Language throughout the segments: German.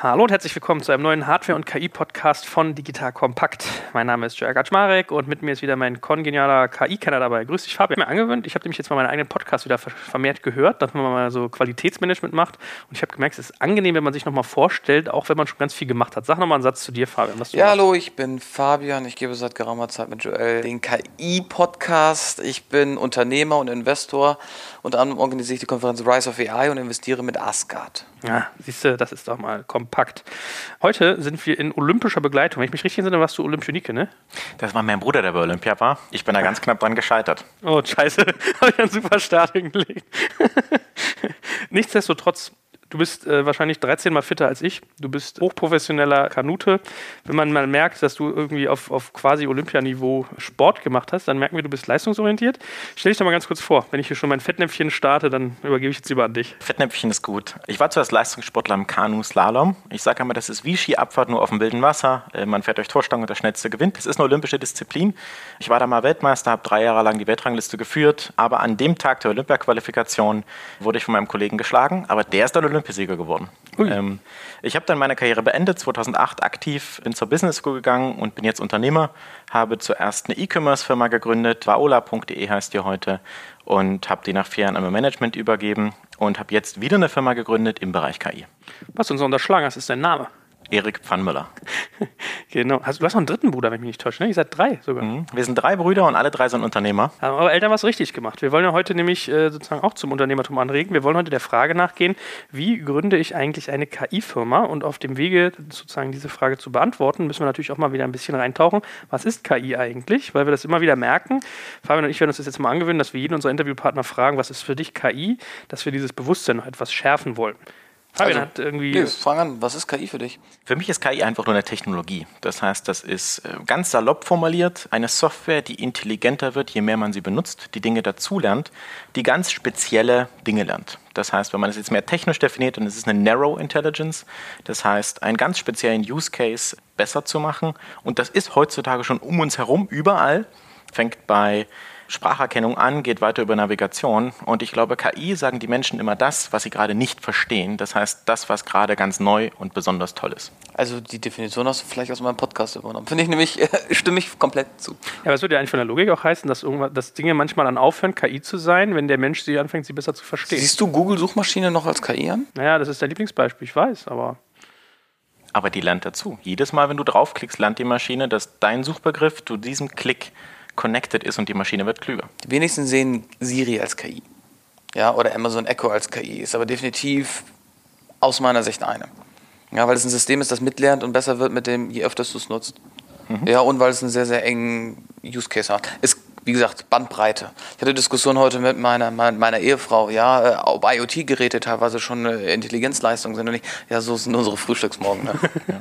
Hallo und herzlich willkommen zu einem neuen Hardware- und KI-Podcast von Digital Kompakt. Mein Name ist Jörg Kaczmarek und mit mir ist wieder mein kongenialer KI-Kenner dabei. Grüß dich, Fabian. Ich habe mir angewöhnt, ich habe nämlich jetzt mal meinen eigenen Podcast wieder vermehrt gehört, dass man mal so Qualitätsmanagement macht. Und ich habe gemerkt, es ist angenehm, wenn man sich nochmal vorstellt, auch wenn man schon ganz viel gemacht hat. Sag nochmal einen Satz zu dir, Fabian. ja, hallo, ich bin Fabian. Ich gebe seit geraumer Zeit mit Joel den KI-Podcast. Ich bin Unternehmer und Investor. Unter anderem organisiere ich die Konferenz Rise of AI und investiere mit Asgard. Ja, siehst du, das ist doch mal kompakt kompakt. Heute sind wir in olympischer Begleitung. Wenn ich mich richtig entsinne, warst du Olympionike, ne? Das war mein Bruder, der bei Olympia war. Ich bin da ganz knapp dran gescheitert. Oh, scheiße. Habe ich einen super Start hingelegt. Nichtsdestotrotz Du bist äh, wahrscheinlich 13 mal fitter als ich. Du bist hochprofessioneller Kanute. Wenn man mal merkt, dass du irgendwie auf, auf quasi Olympianiveau Sport gemacht hast, dann merken wir, du bist leistungsorientiert. Stell dich doch mal ganz kurz vor. Wenn ich hier schon mein Fettnäpfchen starte, dann übergebe ich jetzt lieber an dich. Fettnäpfchen ist gut. Ich war zuerst Leistungssportler im Kanu-Slalom. Ich sage immer, das ist wie Skiabfahrt, nur auf dem wilden Wasser. Äh, man fährt durch Torstangen und der Schnellste gewinnt. Es ist eine olympische Disziplin. Ich war da mal Weltmeister, habe drei Jahre lang die Weltrangliste geführt. Aber an dem Tag der Olympiaqualifikation wurde ich von meinem Kollegen geschlagen. Aber der ist dann Olympiasieger geworden. Ähm, ich habe dann meine Karriere beendet, 2008 aktiv, bin zur Business School gegangen und bin jetzt Unternehmer. Habe zuerst eine E-Commerce-Firma gegründet, vaola.de heißt die heute, und habe die nach vier Jahren an mein Management übergeben und habe jetzt wieder eine Firma gegründet im Bereich KI. Was du uns unterschlagen hast, ist dein Name. Erik Pfannmüller. genau. Also, du hast noch einen dritten Bruder, wenn ich mich nicht täusche. Ne? Ihr seid drei sogar. Mhm. Wir sind drei Brüder und alle drei sind Unternehmer. Haben aber Eltern was richtig gemacht. Wir wollen ja heute nämlich äh, sozusagen auch zum Unternehmertum anregen. Wir wollen heute der Frage nachgehen, wie gründe ich eigentlich eine KI-Firma? Und auf dem Wege, sozusagen diese Frage zu beantworten, müssen wir natürlich auch mal wieder ein bisschen reintauchen. Was ist KI eigentlich? Weil wir das immer wieder merken. Fabian und ich werden uns das jetzt mal angewöhnen, dass wir jeden unserer Interviewpartner fragen, was ist für dich KI? Dass wir dieses Bewusstsein noch etwas schärfen wollen. Fabian also, hat irgendwie. Nee, fang an, was ist KI für dich? Für mich ist KI einfach nur eine Technologie. Das heißt, das ist äh, ganz salopp formuliert eine Software, die intelligenter wird, je mehr man sie benutzt, die Dinge dazulernt, die ganz spezielle Dinge lernt. Das heißt, wenn man es jetzt mehr technisch definiert, dann ist es eine Narrow Intelligence. Das heißt, einen ganz speziellen Use Case besser zu machen. Und das ist heutzutage schon um uns herum überall. Fängt bei Spracherkennung an, geht weiter über Navigation. Und ich glaube, KI sagen die Menschen immer das, was sie gerade nicht verstehen. Das heißt, das, was gerade ganz neu und besonders toll ist. Also die Definition hast du vielleicht aus meinem Podcast übernommen. Finde ich nämlich, äh, stimme ich komplett zu. Ja, was würde ja eigentlich von der Logik auch heißen, dass, dass Dinge manchmal dann aufhören, KI zu sein, wenn der Mensch sie anfängt, sie besser zu verstehen. Siehst du Google-Suchmaschine noch als KI an? Naja, das ist dein Lieblingsbeispiel, ich weiß, aber. Aber die lernt dazu. Jedes Mal, wenn du draufklickst, lernt die Maschine, dass dein Suchbegriff zu diesem Klick connected ist und die Maschine wird klüger. Die wenigsten sehen Siri als KI. Ja, oder Amazon Echo als KI. Ist aber definitiv aus meiner Sicht eine. Ja, weil es ein System ist, das mitlernt und besser wird mit dem, je öfter du es nutzt. Mhm. Ja, und weil es einen sehr, sehr engen Use Case hat. Ist, wie gesagt, Bandbreite. Ich hatte eine Diskussion heute mit meiner, meiner Ehefrau, ja, äh, ob IoT-Geräte teilweise schon eine Intelligenzleistung sind und nicht, ja, so sind unsere Frühstücksmorgen. Ne? ja.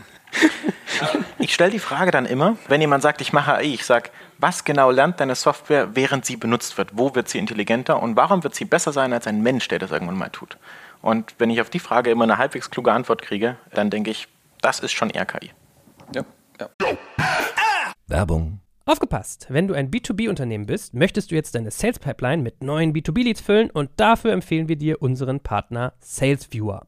Ich stelle die Frage dann immer, wenn jemand sagt, ich mache AI, ich sage, was genau lernt deine Software, während sie benutzt wird? Wo wird sie intelligenter und warum wird sie besser sein als ein Mensch, der das irgendwann mal tut? Und wenn ich auf die Frage immer eine halbwegs kluge Antwort kriege, dann denke ich, das ist schon eher KI. Ja, ja. Werbung. Aufgepasst! Wenn du ein B2B-Unternehmen bist, möchtest du jetzt deine Sales Pipeline mit neuen B2B-Leads füllen und dafür empfehlen wir dir unseren Partner SalesViewer.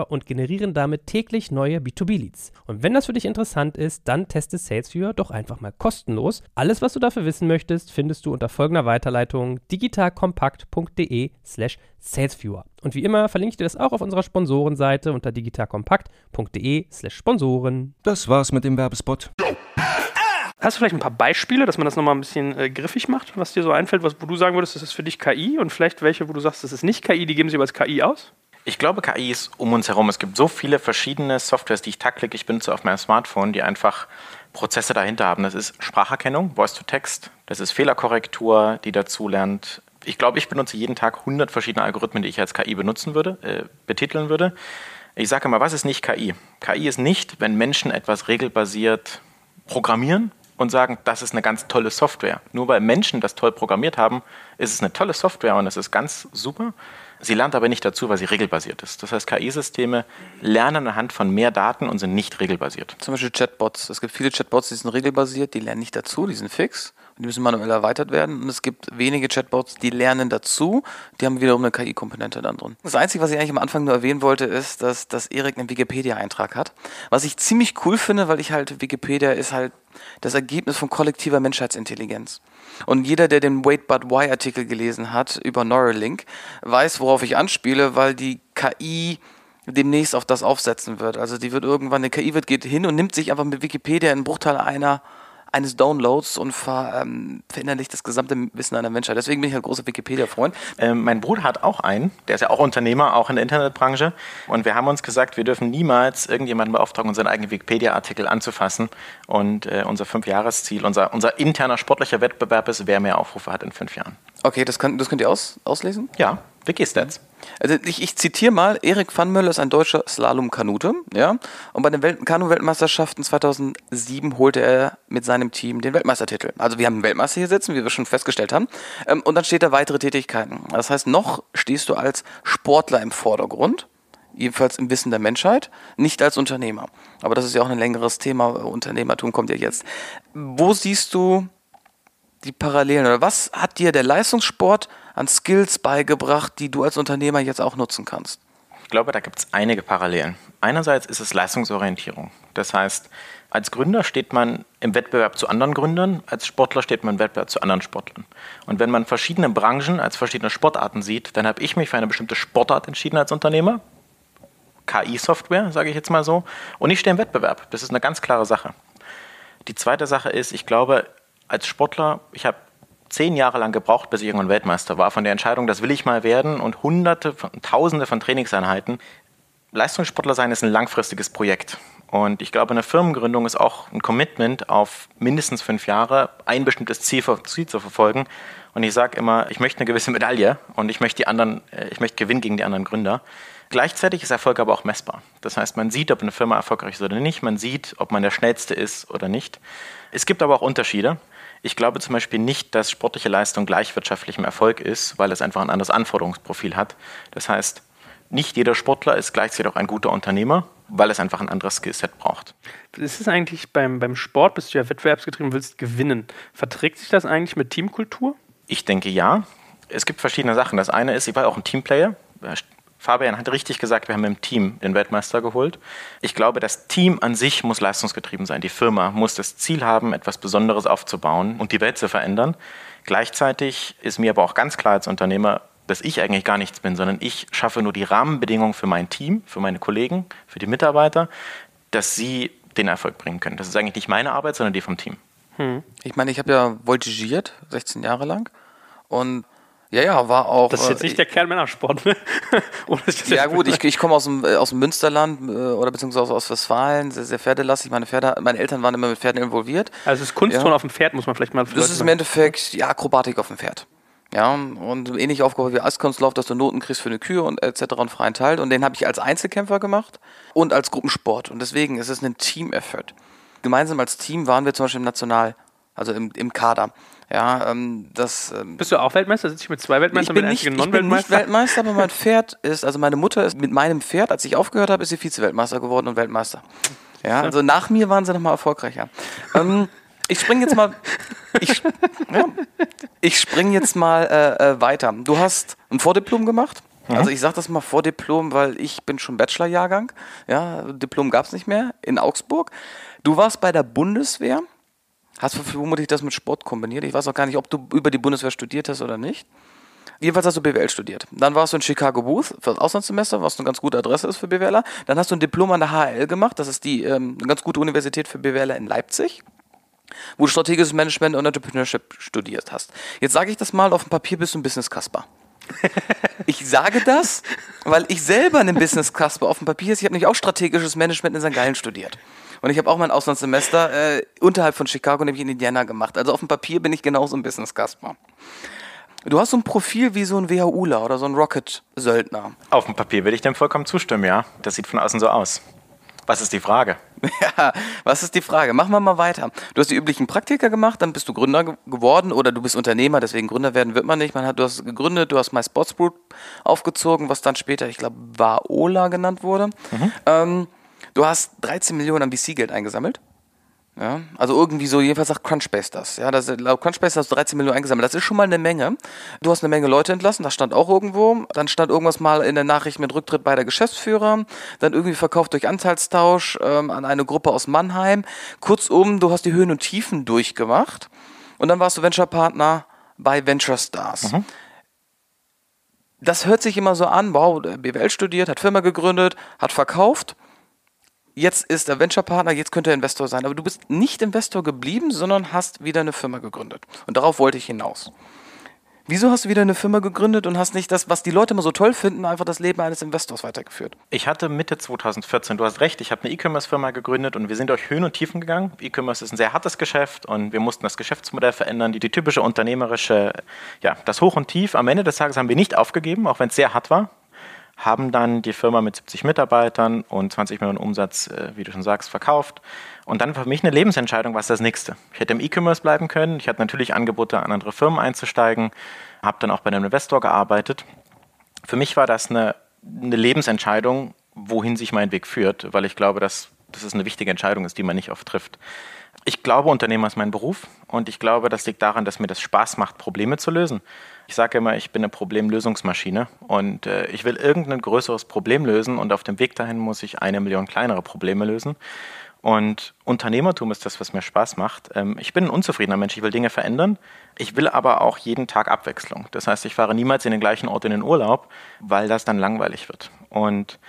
SalesViewer und generieren damit täglich neue B2B-Leads. Und wenn das für dich interessant ist, dann teste SalesViewer doch einfach mal kostenlos. Alles, was du dafür wissen möchtest, findest du unter folgender Weiterleitung digitalkompakt.de slash salesviewer. Und wie immer verlinke ich dir das auch auf unserer Sponsorenseite unter digitalkompakt.de slash Sponsoren. Das war's mit dem Werbespot. Hast du vielleicht ein paar Beispiele, dass man das nochmal ein bisschen äh, griffig macht, was dir so einfällt, was, wo du sagen würdest, das ist für dich KI und vielleicht welche, wo du sagst, das ist nicht KI, die geben sie aber als KI aus? Ich glaube, KI ist um uns herum. Es gibt so viele verschiedene Softwares, die ich tagtäglich benutze auf meinem Smartphone, die einfach Prozesse dahinter haben. Das ist Spracherkennung, Voice-to-Text, das ist Fehlerkorrektur, die dazu lernt. Ich glaube, ich benutze jeden Tag 100 verschiedene Algorithmen, die ich als KI benutzen würde, äh, betiteln würde. Ich sage mal, was ist nicht KI? KI ist nicht, wenn Menschen etwas regelbasiert programmieren und sagen, das ist eine ganz tolle Software. Nur weil Menschen das toll programmiert haben, ist es eine tolle Software und es ist ganz super. Sie lernt aber nicht dazu, weil sie regelbasiert ist. Das heißt, KI-Systeme lernen anhand von mehr Daten und sind nicht regelbasiert. Zum Beispiel Chatbots. Es gibt viele Chatbots, die sind regelbasiert, die lernen nicht dazu, die sind fix die müssen manuell erweitert werden. Und es gibt wenige Chatbots, die lernen dazu. Die haben wiederum eine KI-Komponente dann drin. Das Einzige, was ich eigentlich am Anfang nur erwähnen wollte, ist, dass, dass Erik einen Wikipedia-Eintrag hat. Was ich ziemlich cool finde, weil ich halt, Wikipedia ist halt das Ergebnis von kollektiver Menschheitsintelligenz. Und jeder, der den Wait But Why Artikel gelesen hat über Neuralink, weiß, worauf ich anspiele, weil die KI demnächst auf das aufsetzen wird. Also die wird irgendwann, eine KI wird geht hin und nimmt sich einfach mit Wikipedia einen Bruchteil einer eines Downloads und ver, ähm, verinnerlicht das gesamte Wissen einer Menschheit. Deswegen bin ich ein großer Wikipedia-Freund. Ähm, mein Bruder hat auch einen, der ist ja auch Unternehmer, auch in der Internetbranche. Und wir haben uns gesagt, wir dürfen niemals irgendjemanden beauftragen, unseren eigenen Wikipedia-Artikel anzufassen. Und äh, unser Fünfjahresziel, unser, unser interner sportlicher Wettbewerb ist, wer mehr Aufrufe hat in fünf Jahren. Okay, das, kann, das könnt ihr aus, auslesen? Ja, Wikistats. Also ich, ich zitiere mal, Erik van Möller ist ein deutscher Slalom-Kanute, ja, und bei den Welt Kanu-Weltmeisterschaften 2007 holte er mit seinem Team den Weltmeistertitel. Also wir haben einen Weltmeister hier sitzen, wie wir schon festgestellt haben, ähm, und dann steht da weitere Tätigkeiten. Das heißt, noch stehst du als Sportler im Vordergrund, jedenfalls im Wissen der Menschheit, nicht als Unternehmer. Aber das ist ja auch ein längeres Thema, Unternehmertum kommt ja jetzt. Wo siehst du die Parallelen oder was hat dir der Leistungssport an Skills beigebracht, die du als Unternehmer jetzt auch nutzen kannst? Ich glaube, da gibt es einige Parallelen. Einerseits ist es Leistungsorientierung. Das heißt, als Gründer steht man im Wettbewerb zu anderen Gründern, als Sportler steht man im Wettbewerb zu anderen Sportlern. Und wenn man verschiedene Branchen als verschiedene Sportarten sieht, dann habe ich mich für eine bestimmte Sportart entschieden als Unternehmer. KI-Software, sage ich jetzt mal so. Und ich stehe im Wettbewerb. Das ist eine ganz klare Sache. Die zweite Sache ist, ich glaube, als Sportler, ich habe zehn Jahre lang gebraucht, bis ich irgendwann Weltmeister war, von der Entscheidung, das will ich mal werden und hunderte, tausende von Trainingseinheiten. Leistungssportler sein ist ein langfristiges Projekt. Und ich glaube, eine Firmengründung ist auch ein Commitment auf mindestens fünf Jahre, ein bestimmtes Ziel, Ziel zu verfolgen. Und ich sage immer, ich möchte eine gewisse Medaille und ich möchte die anderen, äh, ich möchte gewinnen gegen die anderen Gründer. Gleichzeitig ist Erfolg aber auch messbar. Das heißt, man sieht, ob eine Firma erfolgreich ist oder nicht. Man sieht, ob man der Schnellste ist oder nicht. Es gibt aber auch Unterschiede. Ich glaube zum Beispiel nicht, dass sportliche Leistung gleich wirtschaftlichem Erfolg ist, weil es einfach ein anderes Anforderungsprofil hat. Das heißt, nicht jeder Sportler ist gleichzeitig auch ein guter Unternehmer, weil es einfach ein anderes Skillset braucht. Ist es eigentlich beim, beim Sport, bist du ja wettbewerbsgetrieben, willst gewinnen. Verträgt sich das eigentlich mit Teamkultur? Ich denke ja. Es gibt verschiedene Sachen. Das eine ist, ich war auch ein Teamplayer. Fabian hat richtig gesagt, wir haben im Team den Weltmeister geholt. Ich glaube, das Team an sich muss leistungsgetrieben sein. Die Firma muss das Ziel haben, etwas Besonderes aufzubauen und die Welt zu verändern. Gleichzeitig ist mir aber auch ganz klar als Unternehmer, dass ich eigentlich gar nichts bin, sondern ich schaffe nur die Rahmenbedingungen für mein Team, für meine Kollegen, für die Mitarbeiter, dass sie den Erfolg bringen können. Das ist eigentlich nicht meine Arbeit, sondern die vom Team. Hm. Ich meine, ich habe ja voltigiert, 16 Jahre lang. Und ja, ja, war auch. Das ist jetzt nicht äh, der Kernmännersport, ne? ja, gut, ich, ich komme aus dem, äh, aus dem Münsterland äh, oder beziehungsweise aus Westfalen, sehr, sehr pferdelastig. Meine, Pferde, meine Eltern waren immer mit Pferden involviert. Also, es ist Kunstturnen ja. auf dem Pferd, muss man vielleicht mal Das ist im Endeffekt ja, Akrobatik auf dem Pferd. Ja, und ähnlich aufgebaut wie Eiskunstlauf, dass du Noten kriegst für eine Kühe und etc. und freien Teil. Und den habe ich als Einzelkämpfer gemacht und als Gruppensport. Und deswegen ist es ein Team-Effort. Gemeinsam als Team waren wir zum Beispiel im National, also im, im Kader. Ja, ähm, das. Ähm, Bist du auch Weltmeister? Sitze ich mit zwei Weltmeistern? Ich bin, nicht, ich bin nicht Weltmeister, aber mein Pferd ist, also meine Mutter ist mit meinem Pferd, als ich aufgehört habe, ist sie Vize-Weltmeister geworden und Weltmeister. Ja, also nach mir waren sie nochmal erfolgreicher. ähm, ich springe jetzt mal. Ich, ja, ich springe jetzt mal äh, äh, weiter. Du hast ein Vordiplom gemacht. Mhm. Also ich sage das mal Vordiplom, weil ich bin schon Bachelorjahrgang. Ja, Diplom gab es nicht mehr in Augsburg. Du warst bei der Bundeswehr Hast du vermutlich das mit Sport kombiniert? Ich weiß auch gar nicht, ob du über die Bundeswehr studiert hast oder nicht. Jedenfalls hast du BWL studiert. Dann warst du in Chicago Booth für das Auslandssemester, was eine ganz gute Adresse ist für BWLer. Dann hast du ein Diplom an der HL gemacht, das ist die ähm, eine ganz gute Universität für BWLer in Leipzig, wo du strategisches Management und Entrepreneurship studiert hast. Jetzt sage ich das mal, auf dem Papier bist du ein Business Kasper. ich sage das, weil ich selber ein Business Kasper auf dem Papier ist. Ich habe nämlich auch strategisches Management in St. Gallen studiert. Und ich habe auch mein Auslandssemester äh, unterhalb von Chicago, nämlich in Indiana, gemacht. Also auf dem Papier bin ich genauso ein Business Kasper. Du hast so ein Profil wie so ein WHUler oder so ein Rocket-Söldner. Auf dem Papier würde ich dem vollkommen zustimmen, ja. Das sieht von außen so aus. Was ist die Frage? Ja, was ist die Frage? Machen wir mal weiter. Du hast die üblichen Praktika gemacht, dann bist du Gründer ge geworden oder du bist Unternehmer, deswegen Gründer werden wird man nicht. Man hat, du hast gegründet, du hast My Sports Group aufgezogen, was dann später, ich glaube, Vaola genannt wurde. Mhm. Ähm, du hast 13 Millionen an VC-Geld eingesammelt. Ja, also irgendwie so, jedenfalls sagt Crunchbase das. Ja, das, laut Crunchbase hast du 13 Millionen eingesammelt. Das ist schon mal eine Menge. Du hast eine Menge Leute entlassen, das stand auch irgendwo. Dann stand irgendwas mal in der Nachricht mit Rücktritt bei der Geschäftsführer. Dann irgendwie verkauft durch Anteilstausch ähm, an eine Gruppe aus Mannheim. Kurzum, du hast die Höhen und Tiefen durchgemacht. Und dann warst du Venture-Partner bei Venture Stars. Mhm. Das hört sich immer so an, wow, BWL studiert, hat Firma gegründet, hat verkauft jetzt ist er Venture-Partner, jetzt könnte er Investor sein. Aber du bist nicht Investor geblieben, sondern hast wieder eine Firma gegründet. Und darauf wollte ich hinaus. Wieso hast du wieder eine Firma gegründet und hast nicht das, was die Leute immer so toll finden, einfach das Leben eines Investors weitergeführt? Ich hatte Mitte 2014, du hast recht, ich habe eine E-Commerce-Firma gegründet und wir sind durch Höhen und Tiefen gegangen. E-Commerce ist ein sehr hartes Geschäft und wir mussten das Geschäftsmodell verändern, die, die typische unternehmerische, ja, das Hoch und Tief. Am Ende des Tages haben wir nicht aufgegeben, auch wenn es sehr hart war haben dann die Firma mit 70 Mitarbeitern und 20 Millionen Umsatz, äh, wie du schon sagst, verkauft. Und dann für mich eine Lebensentscheidung, was das nächste? Ich hätte im E-Commerce bleiben können. Ich hatte natürlich Angebote, an andere Firmen einzusteigen, habe dann auch bei einem Investor gearbeitet. Für mich war das eine, eine Lebensentscheidung, wohin sich mein Weg führt, weil ich glaube, dass das eine wichtige Entscheidung ist, die man nicht oft trifft. Ich glaube, Unternehmer ist mein Beruf und ich glaube, das liegt daran, dass mir das Spaß macht, Probleme zu lösen. Ich sage immer, ich bin eine Problemlösungsmaschine und äh, ich will irgendein größeres Problem lösen und auf dem Weg dahin muss ich eine Million kleinere Probleme lösen. Und Unternehmertum ist das, was mir Spaß macht. Ähm, ich bin ein unzufriedener Mensch, ich will Dinge verändern. Ich will aber auch jeden Tag Abwechslung. Das heißt, ich fahre niemals in den gleichen Ort in den Urlaub, weil das dann langweilig wird. Und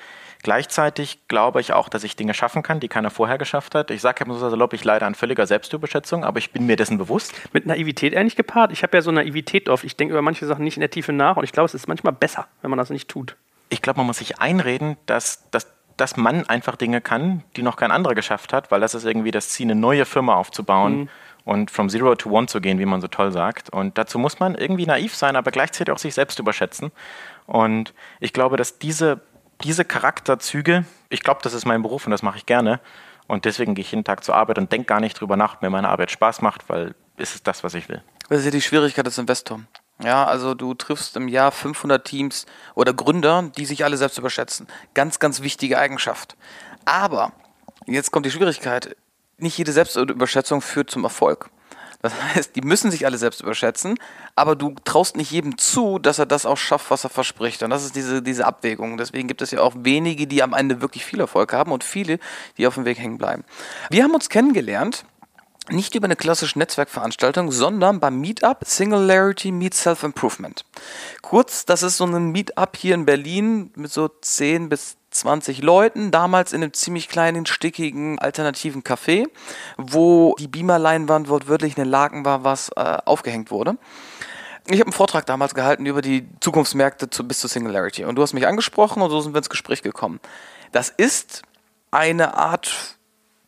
Gleichzeitig glaube ich auch, dass ich Dinge schaffen kann, die keiner vorher geschafft hat. Ich sage immer so salopp, ich leide an völliger Selbstüberschätzung, aber ich bin mir dessen bewusst. Mit Naivität eigentlich gepaart? Ich habe ja so Naivität drauf. Ich denke über manche Sachen nicht in der Tiefe nach und ich glaube, es ist manchmal besser, wenn man das nicht tut. Ich glaube, man muss sich einreden, dass, dass, dass man einfach Dinge kann, die noch kein anderer geschafft hat, weil das ist irgendwie das Ziel, eine neue Firma aufzubauen. Mhm und from zero to one zu gehen, wie man so toll sagt. Und dazu muss man irgendwie naiv sein, aber gleichzeitig auch sich selbst überschätzen. Und ich glaube, dass diese diese Charakterzüge, ich glaube, das ist mein Beruf und das mache ich gerne. Und deswegen gehe ich jeden Tag zur Arbeit und denke gar nicht drüber nach, ob mir meine Arbeit Spaß macht, weil es ist das, was ich will. Das ist ja die Schwierigkeit als Investor. Ja, also du triffst im Jahr 500 Teams oder Gründer, die sich alle selbst überschätzen. Ganz, ganz wichtige Eigenschaft. Aber, jetzt kommt die Schwierigkeit, nicht jede Selbstüberschätzung führt zum Erfolg. Das heißt, die müssen sich alle selbst überschätzen, aber du traust nicht jedem zu, dass er das auch schafft, was er verspricht. Und das ist diese, diese Abwägung. Deswegen gibt es ja auch wenige, die am Ende wirklich viel Erfolg haben und viele, die auf dem Weg hängen bleiben. Wir haben uns kennengelernt nicht über eine klassische Netzwerkveranstaltung, sondern beim Meetup Singularity Meet Self-Improvement. Kurz, das ist so ein Meetup hier in Berlin mit so 10 bis 20 Leuten, damals in einem ziemlich kleinen, stickigen, alternativen Café, wo die Beamer-Leinwand wortwörtlich eine Laken war, was äh, aufgehängt wurde. Ich habe einen Vortrag damals gehalten über die Zukunftsmärkte zu, bis zur Singularity und du hast mich angesprochen und so sind wir ins Gespräch gekommen. Das ist eine Art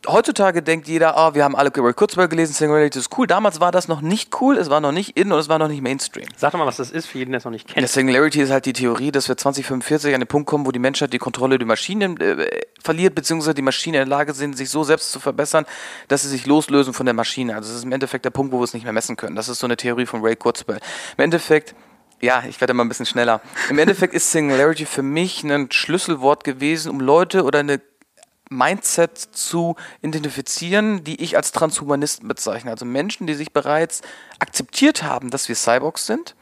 heutzutage denkt jeder, oh, wir haben alle Ray Kurzweil gelesen, Singularity ist cool. Damals war das noch nicht cool, es war noch nicht in und es war noch nicht Mainstream. Sag doch mal, was das ist für jeden, der es noch nicht kennt. Ja, Singularity ist halt die Theorie, dass wir 2045 an den Punkt kommen, wo die Menschheit die Kontrolle über Maschinen äh, verliert, beziehungsweise die Maschinen in der Lage sind, sich so selbst zu verbessern, dass sie sich loslösen von der Maschine. Also das ist im Endeffekt der Punkt, wo wir es nicht mehr messen können. Das ist so eine Theorie von Ray Kurzweil. Im Endeffekt ja, ich werde mal ein bisschen schneller. Im Endeffekt ist Singularity für mich ein Schlüsselwort gewesen, um Leute oder eine Mindset zu identifizieren, die ich als Transhumanisten bezeichne. Also Menschen, die sich bereits akzeptiert haben, dass wir Cyborgs sind.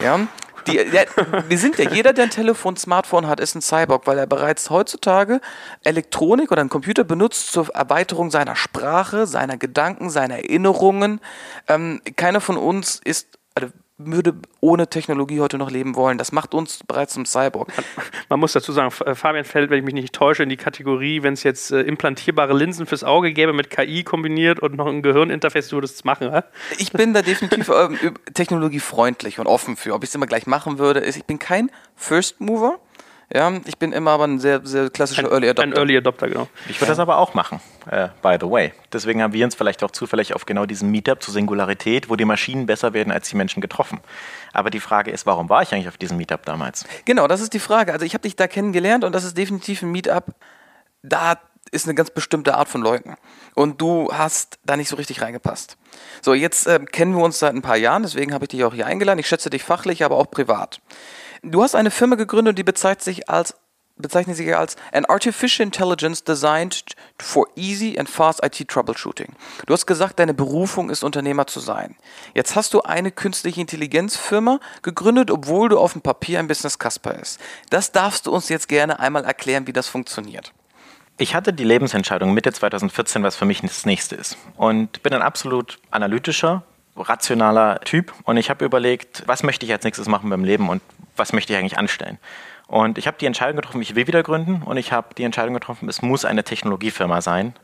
Ja, die, ja, wir sind ja, jeder, der ein Telefon, Smartphone hat, ist ein Cyborg, weil er bereits heutzutage Elektronik oder einen Computer benutzt zur Erweiterung seiner Sprache, seiner Gedanken, seiner Erinnerungen. Ähm, keiner von uns ist, also würde ohne Technologie heute noch leben wollen. Das macht uns bereits zum Cyborg. Man muss dazu sagen, äh, Fabian fällt, wenn ich mich nicht täusche, in die Kategorie, wenn es jetzt äh, implantierbare Linsen fürs Auge gäbe mit KI kombiniert und noch ein Gehirninterface, du würdest es machen, ja? Ich bin da definitiv äh, technologiefreundlich und offen für. Ob ich es immer gleich machen würde, ist, ich bin kein First Mover. Ja, ich bin immer aber ein sehr, sehr klassischer ein, Early Adopter. Ein Early Adopter, genau. Ich würde ja. das aber auch machen, uh, by the way. Deswegen haben wir uns vielleicht auch zufällig auf genau diesen Meetup zur Singularität, wo die Maschinen besser werden als die Menschen getroffen. Aber die Frage ist, warum war ich eigentlich auf diesem Meetup damals? Genau, das ist die Frage. Also ich habe dich da kennengelernt und das ist definitiv ein Meetup, da ist eine ganz bestimmte Art von Leuten. Und du hast da nicht so richtig reingepasst. So, jetzt äh, kennen wir uns seit ein paar Jahren, deswegen habe ich dich auch hier eingeladen. Ich schätze dich fachlich, aber auch privat. Du hast eine Firma gegründet, die bezeichnet sich als bezeichnet sich als an Artificial Intelligence designed for easy and fast IT Troubleshooting. Du hast gesagt, deine Berufung ist Unternehmer zu sein. Jetzt hast du eine künstliche Intelligenzfirma gegründet, obwohl du auf dem Papier ein Business Casper ist. Das darfst du uns jetzt gerne einmal erklären, wie das funktioniert. Ich hatte die Lebensentscheidung Mitte 2014, was für mich das nächste ist. Und bin ein absolut analytischer, rationaler Typ. Und ich habe überlegt, was möchte ich als nächstes machen beim Leben und was möchte ich eigentlich anstellen. Und ich habe die Entscheidung getroffen, ich will wieder gründen. Und ich habe die Entscheidung getroffen, es muss eine Technologiefirma sein,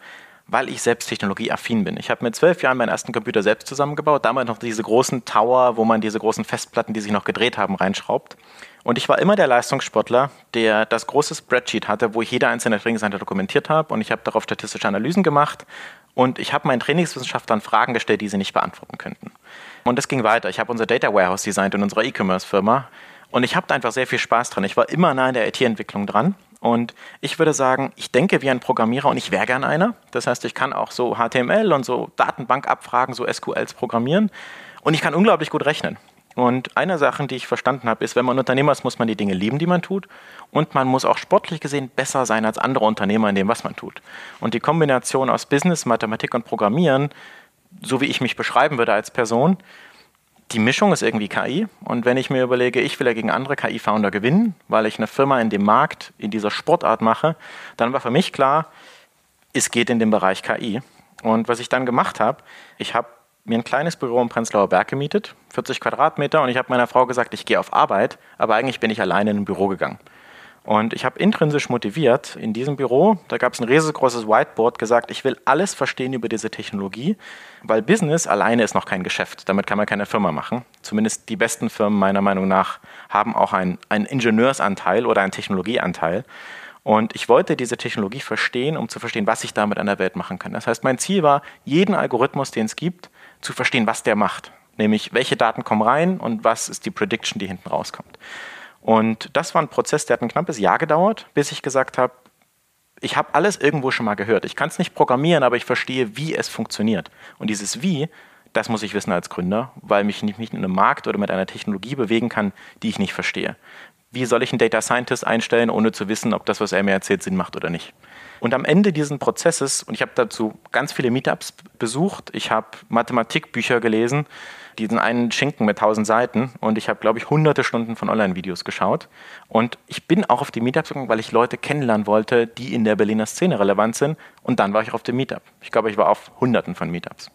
weil ich selbst technologieaffin bin. Ich habe mit zwölf Jahren meinen ersten Computer selbst zusammengebaut. Damals noch diese großen Tower, wo man diese großen Festplatten, die sich noch gedreht haben, reinschraubt. Und ich war immer der Leistungssportler, der das große Spreadsheet hatte, wo ich jede einzelne Trainingseinheit dokumentiert habe. Und ich habe darauf statistische Analysen gemacht. Und ich habe meinen Trainingswissenschaftlern Fragen gestellt, die sie nicht beantworten könnten. Und das ging weiter. Ich habe unser Data Warehouse designt in unserer E-Commerce-Firma. Und ich habe da einfach sehr viel Spaß dran. Ich war immer nah in der IT-Entwicklung dran. Und ich würde sagen, ich denke wie ein Programmierer und ich wäre gern einer. Das heißt, ich kann auch so HTML und so Datenbankabfragen, so SQLs programmieren. Und ich kann unglaublich gut rechnen. Und eine Sache, die ich verstanden habe, ist, wenn man Unternehmer ist, muss man die Dinge lieben, die man tut. Und man muss auch sportlich gesehen besser sein als andere Unternehmer in dem, was man tut. Und die Kombination aus Business, Mathematik und Programmieren, so wie ich mich beschreiben würde als Person, die Mischung ist irgendwie KI. Und wenn ich mir überlege, ich will ja gegen andere KI-Founder gewinnen, weil ich eine Firma in dem Markt, in dieser Sportart mache, dann war für mich klar, es geht in den Bereich KI. Und was ich dann gemacht habe, ich habe mir ein kleines Büro im Prenzlauer Berg gemietet, 40 Quadratmeter, und ich habe meiner Frau gesagt, ich gehe auf Arbeit, aber eigentlich bin ich alleine in ein Büro gegangen. Und ich habe intrinsisch motiviert in diesem Büro, da gab es ein riesengroßes Whiteboard, gesagt, ich will alles verstehen über diese Technologie, weil Business alleine ist noch kein Geschäft. Damit kann man keine Firma machen. Zumindest die besten Firmen meiner Meinung nach haben auch einen, Ingenieursanteil oder einen Technologieanteil. Und ich wollte diese Technologie verstehen, um zu verstehen, was ich damit an der Welt machen kann. Das heißt, mein Ziel war, jeden Algorithmus, den es gibt, zu verstehen, was der macht. Nämlich, welche Daten kommen rein und was ist die Prediction, die hinten rauskommt. Und das war ein Prozess, der hat ein knappes Jahr gedauert, bis ich gesagt habe, ich habe alles irgendwo schon mal gehört. Ich kann es nicht programmieren, aber ich verstehe, wie es funktioniert. Und dieses Wie, das muss ich wissen als Gründer, weil mich nicht, in einem Markt oder mit einer Technologie bewegen kann, die ich nicht verstehe. Wie soll ich einen Data Scientist einstellen, ohne zu wissen, ob das, was er mir erzählt, Sinn macht oder nicht? Und am Ende dieses Prozesses, und ich habe dazu ganz viele Meetups besucht, ich habe Mathematikbücher gelesen, diesen einen Schinken mit tausend Seiten und ich habe, glaube ich, hunderte Stunden von Online-Videos geschaut. Und ich bin auch auf die Meetups gegangen, weil ich Leute kennenlernen wollte, die in der Berliner Szene relevant sind. Und dann war ich auf dem Meetup. Ich glaube, ich war auf hunderten von Meetups.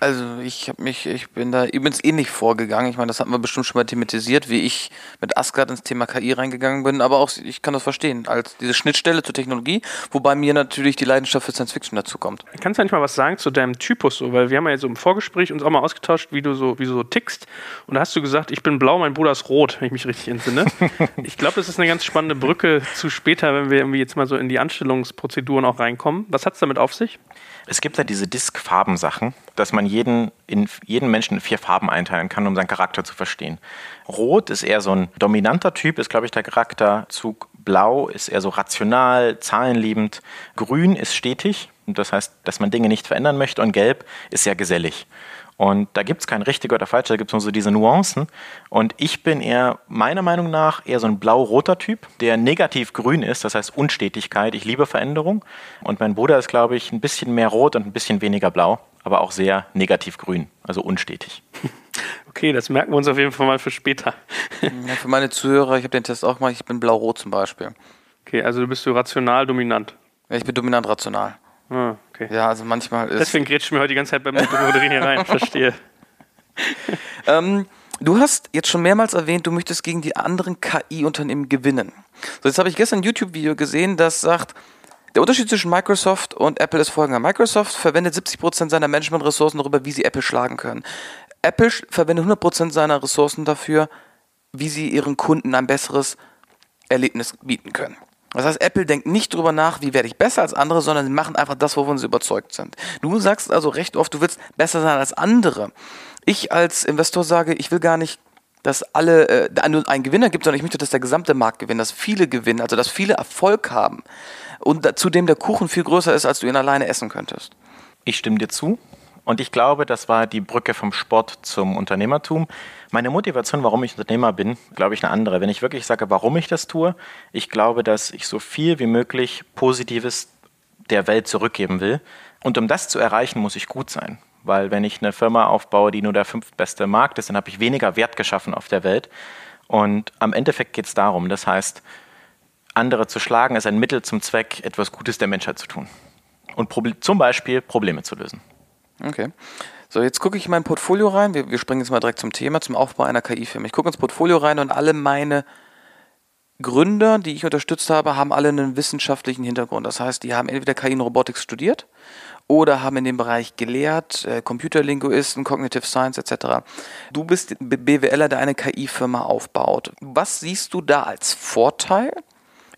Also ich habe mich, ich bin da übrigens ähnlich vorgegangen. Ich meine, das hatten wir bestimmt schon mal thematisiert, wie ich mit Asgard ins Thema KI reingegangen bin, aber auch ich kann das verstehen, als diese Schnittstelle zur Technologie, wobei mir natürlich die Leidenschaft für Science Fiction dazu kommt. Kannst du eigentlich mal was sagen zu deinem Typus so, weil wir haben ja so im Vorgespräch uns auch mal ausgetauscht, wie du so, wie du so tickst. Und da hast du gesagt, ich bin blau, mein Bruder ist rot, wenn ich mich richtig entsinne. ich glaube, das ist eine ganz spannende Brücke zu später, wenn wir irgendwie jetzt mal so in die Anstellungsprozeduren auch reinkommen. Was hat es damit auf sich? Es gibt ja diese Disk-Farben-Sachen, dass man jeden, in, jeden Menschen in vier Farben einteilen kann, um seinen Charakter zu verstehen. Rot ist eher so ein dominanter Typ, ist, glaube ich, der Charakterzug. Blau ist eher so rational, zahlenliebend. Grün ist stetig, das heißt, dass man Dinge nicht verändern möchte. Und Gelb ist sehr gesellig. Und da gibt es kein richtig oder falsch, da gibt es nur so diese Nuancen. Und ich bin eher, meiner Meinung nach, eher so ein blau-roter Typ, der negativ grün ist, das heißt Unstetigkeit. Ich liebe Veränderung. Und mein Bruder ist, glaube ich, ein bisschen mehr rot und ein bisschen weniger blau, aber auch sehr negativ grün, also unstetig. Okay, das merken wir uns auf jeden Fall mal für später. Ja, für meine Zuhörer, ich habe den Test auch gemacht, ich bin blau-rot zum Beispiel. Okay, also du bist so rational dominant. Ja, ich bin dominant rational. Ah, okay. Ja, also manchmal ist. Deswegen grätsch mir heute die ganze Zeit beim Moderieren hier rein, verstehe. ähm, du hast jetzt schon mehrmals erwähnt, du möchtest gegen die anderen KI-Unternehmen gewinnen. So, jetzt habe ich gestern ein YouTube-Video gesehen, das sagt, der Unterschied zwischen Microsoft und Apple ist folgender. Microsoft verwendet 70% seiner Management-Ressourcen darüber, wie sie Apple schlagen können. Apple verwendet 100% seiner Ressourcen dafür, wie sie ihren Kunden ein besseres Erlebnis bieten können. Das heißt, Apple denkt nicht drüber nach, wie werde ich besser als andere, sondern sie machen einfach das, wovon sie überzeugt sind. Du sagst also recht oft, du willst besser sein als andere. Ich als Investor sage, ich will gar nicht, dass alle äh, nur einen Gewinner gibt, sondern ich möchte, dass der gesamte Markt gewinnt, dass viele gewinnen, also dass viele Erfolg haben und zudem der Kuchen viel größer ist, als du ihn alleine essen könntest. Ich stimme dir zu. Und ich glaube, das war die Brücke vom Sport zum Unternehmertum. Meine Motivation, warum ich Unternehmer bin, glaube ich, eine andere. Wenn ich wirklich sage, warum ich das tue, ich glaube, dass ich so viel wie möglich Positives der Welt zurückgeben will. Und um das zu erreichen, muss ich gut sein. Weil wenn ich eine Firma aufbaue, die nur der fünftbeste Markt ist, dann habe ich weniger Wert geschaffen auf der Welt. Und am Endeffekt geht es darum. Das heißt, andere zu schlagen ist ein Mittel zum Zweck, etwas Gutes der Menschheit zu tun. Und zum Beispiel Probleme zu lösen. Okay. So, jetzt gucke ich in mein Portfolio rein. Wir, wir springen jetzt mal direkt zum Thema, zum Aufbau einer KI-Firma. Ich gucke ins Portfolio rein und alle meine Gründer, die ich unterstützt habe, haben alle einen wissenschaftlichen Hintergrund. Das heißt, die haben entweder KI und Robotics studiert oder haben in dem Bereich gelehrt, äh, Computerlinguisten, Cognitive Science etc. Du bist BWLer, der eine KI-Firma aufbaut. Was siehst du da als Vorteil?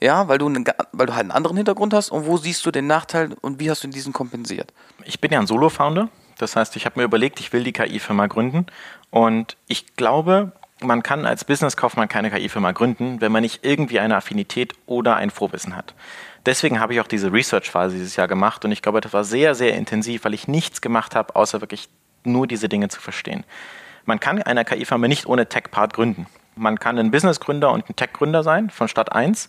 Ja, weil du, einen, weil du halt einen anderen Hintergrund hast und wo siehst du den Nachteil und wie hast du diesen kompensiert? Ich bin ja ein Solo-Founder. Das heißt, ich habe mir überlegt, ich will die KI-Firma gründen und ich glaube, man kann als Business-Kaufmann keine KI-Firma gründen, wenn man nicht irgendwie eine Affinität oder ein Vorwissen hat. Deswegen habe ich auch diese Research-Phase dieses Jahr gemacht und ich glaube, das war sehr, sehr intensiv, weil ich nichts gemacht habe, außer wirklich nur diese Dinge zu verstehen. Man kann eine KI-Firma nicht ohne Tech-Part gründen. Man kann ein Business-Gründer und ein Tech-Gründer sein von Stadt 1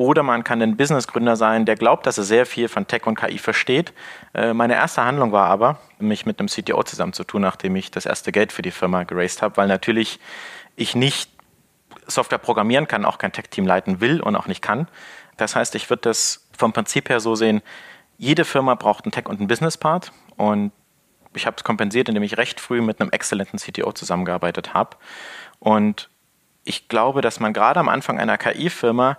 oder man kann ein Businessgründer sein, der glaubt, dass er sehr viel von Tech und KI versteht. Äh, meine erste Handlung war aber, mich mit einem CTO zusammenzutun, nachdem ich das erste Geld für die Firma geraced habe, weil natürlich ich nicht Software programmieren kann, auch kein Tech-Team leiten will und auch nicht kann. Das heißt, ich würde das vom Prinzip her so sehen, jede Firma braucht einen Tech- und einen Business-Part und ich habe es kompensiert, indem ich recht früh mit einem exzellenten CTO zusammengearbeitet habe. Und ich glaube, dass man gerade am Anfang einer KI-Firma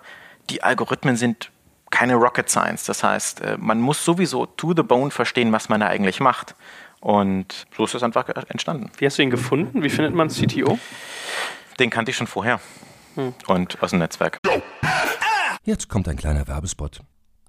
die Algorithmen sind keine Rocket Science. Das heißt, äh, man muss sowieso to the bone verstehen, was man da eigentlich macht. Und so ist das einfach entstanden. Wie hast du ihn gefunden? Wie findet man CTO? Den kannte ich schon vorher. Hm. Und aus dem Netzwerk. Jetzt kommt ein kleiner Werbespot.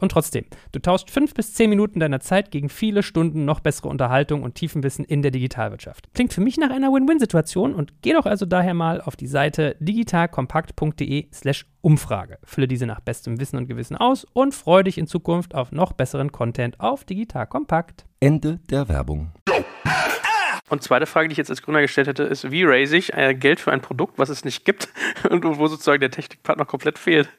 und trotzdem, du tauscht fünf bis zehn Minuten deiner Zeit gegen viele Stunden noch bessere Unterhaltung und Tiefenwissen in der Digitalwirtschaft. Klingt für mich nach einer Win-Win-Situation und geh doch also daher mal auf die Seite digitalkompakt.de/slash Umfrage. Fülle diese nach bestem Wissen und Gewissen aus und freue dich in Zukunft auf noch besseren Content auf Digital Kompakt. Ende der Werbung. Und zweite Frage, die ich jetzt als Gründer gestellt hätte, ist, wie raise ich äh, Geld für ein Produkt, was es nicht gibt und wo sozusagen der Technikpartner komplett fehlt?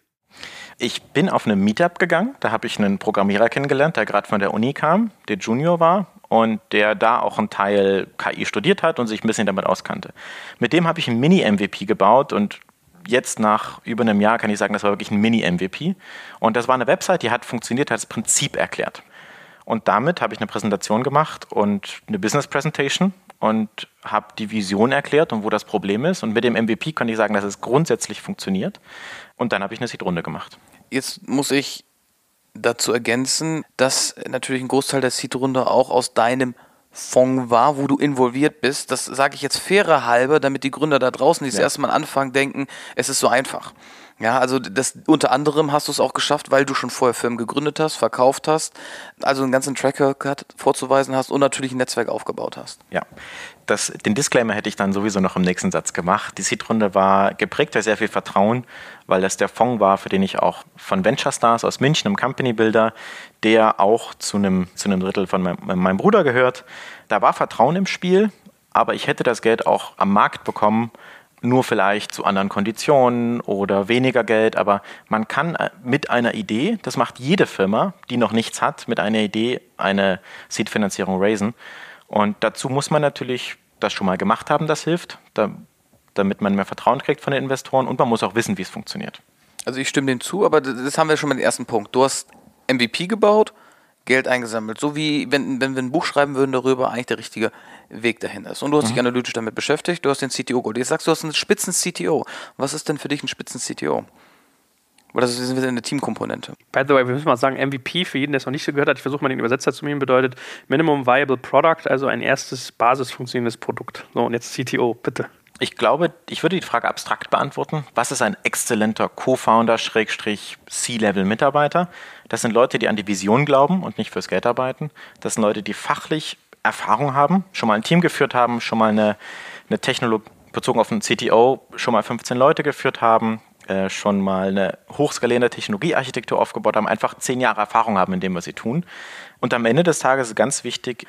Ich bin auf einem Meetup gegangen, da habe ich einen Programmierer kennengelernt, der gerade von der Uni kam, der Junior war und der da auch einen Teil KI studiert hat und sich ein bisschen damit auskannte. Mit dem habe ich ein Mini-MVP gebaut und jetzt nach über einem Jahr kann ich sagen, das war wirklich ein Mini-MVP. Und das war eine Website, die hat funktioniert, hat das Prinzip erklärt. Und damit habe ich eine Präsentation gemacht und eine Business Presentation und habe die Vision erklärt und wo das Problem ist. Und mit dem MVP kann ich sagen, dass es grundsätzlich funktioniert. Und dann habe ich eine Seed-Runde gemacht. Jetzt muss ich dazu ergänzen, dass natürlich ein Großteil der Seed-Runde auch aus deinem Fonds war, wo du involviert bist. Das sage ich jetzt fairer halber, damit die Gründer da draußen, die das ja. erste Mal anfangen, denken, es ist so einfach. Ja, also das unter anderem hast du es auch geschafft, weil du schon vorher Firmen gegründet hast, verkauft hast, also einen ganzen Tracker vorzuweisen hast und natürlich ein Netzwerk aufgebaut hast. Ja, das, den Disclaimer hätte ich dann sowieso noch im nächsten Satz gemacht. Die Seed-Runde war geprägt durch sehr viel Vertrauen, weil das der Fonds war, für den ich auch von Venture Stars aus München, einem Company Builder, der auch zu einem, zu einem Drittel von meinem, meinem Bruder gehört. Da war Vertrauen im Spiel, aber ich hätte das Geld auch am Markt bekommen, nur vielleicht zu anderen Konditionen oder weniger Geld, aber man kann äh, mit einer Idee, das macht jede Firma, die noch nichts hat, mit einer Idee eine Seed-Finanzierung raisen. Und dazu muss man natürlich das schon mal gemacht haben, das hilft, da, damit man mehr Vertrauen kriegt von den Investoren und man muss auch wissen, wie es funktioniert. Also ich stimme dem zu, aber das haben wir schon mal den ersten Punkt. Du hast MVP gebaut, Geld eingesammelt. So wie wenn, wenn wir ein Buch schreiben würden darüber, eigentlich der richtige Weg dahin ist. Und du hast mhm. dich analytisch damit beschäftigt, du hast den CTO geholt. Jetzt sagst du, du hast einen Spitzen-CTO. Was ist denn für dich ein Spitzen-CTO? Oder das ist eine Teamkomponente. By the way, wir müssen mal sagen, MVP, für jeden, der es noch nicht so gehört hat, ich versuche mal den Übersetzer zu nehmen, bedeutet Minimum Viable Product, also ein erstes basisfunktionierendes Produkt. So, und jetzt CTO, bitte. Ich glaube, ich würde die Frage abstrakt beantworten. Was ist ein exzellenter Co-Founder, Schrägstrich, C-Level-Mitarbeiter? Das sind Leute, die an die Vision glauben und nicht fürs Geld arbeiten. Das sind Leute, die fachlich Erfahrung haben, schon mal ein Team geführt haben, schon mal eine, eine Technologie bezogen auf einen CTO, schon mal 15 Leute geführt haben, äh, schon mal eine hochskalierende Technologiearchitektur aufgebaut haben, einfach zehn Jahre Erfahrung haben in dem, was sie tun. Und am Ende des Tages ist ganz wichtig,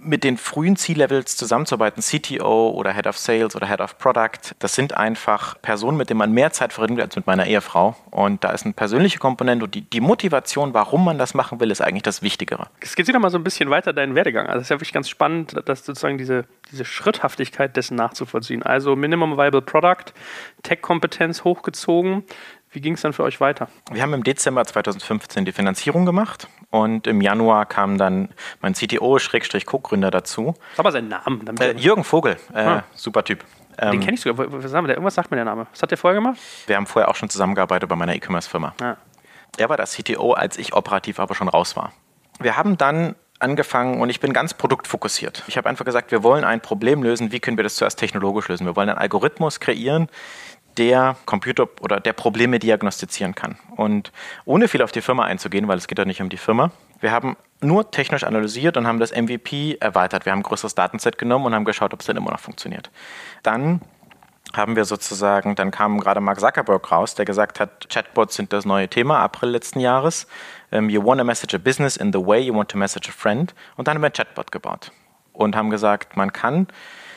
mit den frühen C-Levels zusammenzuarbeiten, CTO oder Head of Sales oder Head of Product, das sind einfach Personen, mit denen man mehr Zeit verbringt als mit meiner Ehefrau. Und da ist eine persönliche Komponente und die, die Motivation, warum man das machen will, ist eigentlich das Wichtigere. Es geht wieder mal so ein bisschen weiter deinen Werdegang. Also es ist ja wirklich ganz spannend, dass sozusagen diese, diese Schritthaftigkeit dessen nachzuvollziehen. Also Minimum Viable Product, Tech-Kompetenz hochgezogen, wie ging es dann für euch weiter? Wir haben im Dezember 2015 die Finanzierung gemacht und im Januar kam dann mein CTO-Co-Gründer dazu. Sag mal seinen Namen. Äh, Jürgen Vogel, äh, ah. super Typ. Den ähm, kenne ich sogar. Was sagen wir, irgendwas sagt mir der Name. Was hat der vorher gemacht? Wir haben vorher auch schon zusammengearbeitet bei meiner E-Commerce-Firma. Ah. Er war das CTO, als ich operativ aber schon raus war. Wir haben dann angefangen und ich bin ganz produktfokussiert. Ich habe einfach gesagt, wir wollen ein Problem lösen. Wie können wir das zuerst technologisch lösen? Wir wollen einen Algorithmus kreieren, der Computer oder der Probleme diagnostizieren kann. Und ohne viel auf die Firma einzugehen, weil es geht ja nicht um die Firma, wir haben nur technisch analysiert und haben das MVP erweitert. Wir haben ein größeres Datenset genommen und haben geschaut, ob es denn immer noch funktioniert. Dann haben wir sozusagen, dann kam gerade Mark Zuckerberg raus, der gesagt hat, Chatbots sind das neue Thema, April letzten Jahres. Ähm, you want to message a business in the way you want to message a friend. Und dann haben wir ein Chatbot gebaut und haben gesagt, man kann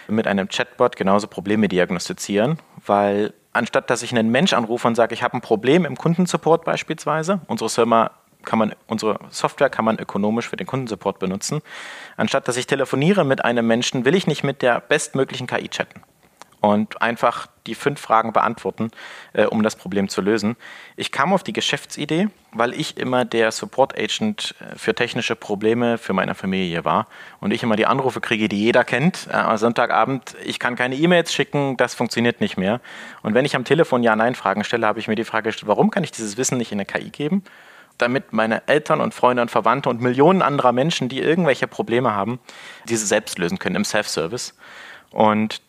mit einem Chatbot genauso Probleme diagnostizieren, weil anstatt dass ich einen Mensch anrufe und sage, ich habe ein Problem im Kundensupport beispielsweise, unsere Firma kann man, unsere Software kann man ökonomisch für den Kundensupport benutzen. Anstatt dass ich telefoniere mit einem Menschen, will ich nicht mit der bestmöglichen KI chatten und einfach die fünf Fragen beantworten, äh, um das Problem zu lösen. Ich kam auf die Geschäftsidee, weil ich immer der Support Agent äh, für technische Probleme für meine Familie war und ich immer die Anrufe kriege, die jeder kennt. Äh, Sonntagabend, ich kann keine E-Mails schicken, das funktioniert nicht mehr. Und wenn ich am Telefon Ja-Nein-Fragen stelle, habe ich mir die Frage gestellt, warum kann ich dieses Wissen nicht in eine KI geben? damit meine Eltern und Freunde und Verwandte und Millionen anderer Menschen, die irgendwelche Probleme haben, diese selbst lösen können im Self-Service. Und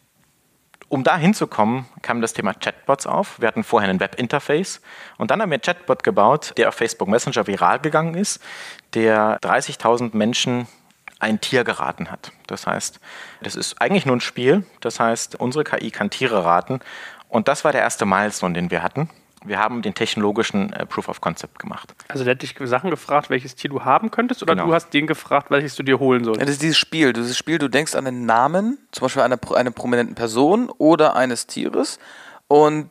um da hinzukommen, kam das Thema Chatbots auf. Wir hatten vorher ein Webinterface und dann haben wir einen Chatbot gebaut, der auf Facebook Messenger viral gegangen ist, der 30.000 Menschen ein Tier geraten hat. Das heißt, das ist eigentlich nur ein Spiel. Das heißt, unsere KI kann Tiere raten. Und das war der erste Milestone, den wir hatten wir haben den technologischen äh, Proof of Concept gemacht. Also der hat dich Sachen gefragt, welches Tier du haben könntest, oder genau. du hast den gefragt, welches du dir holen sollst? Ja, das ist dieses Spiel. Dieses Spiel, du denkst an den Namen, zum Beispiel einer, einer prominenten Person oder eines Tieres und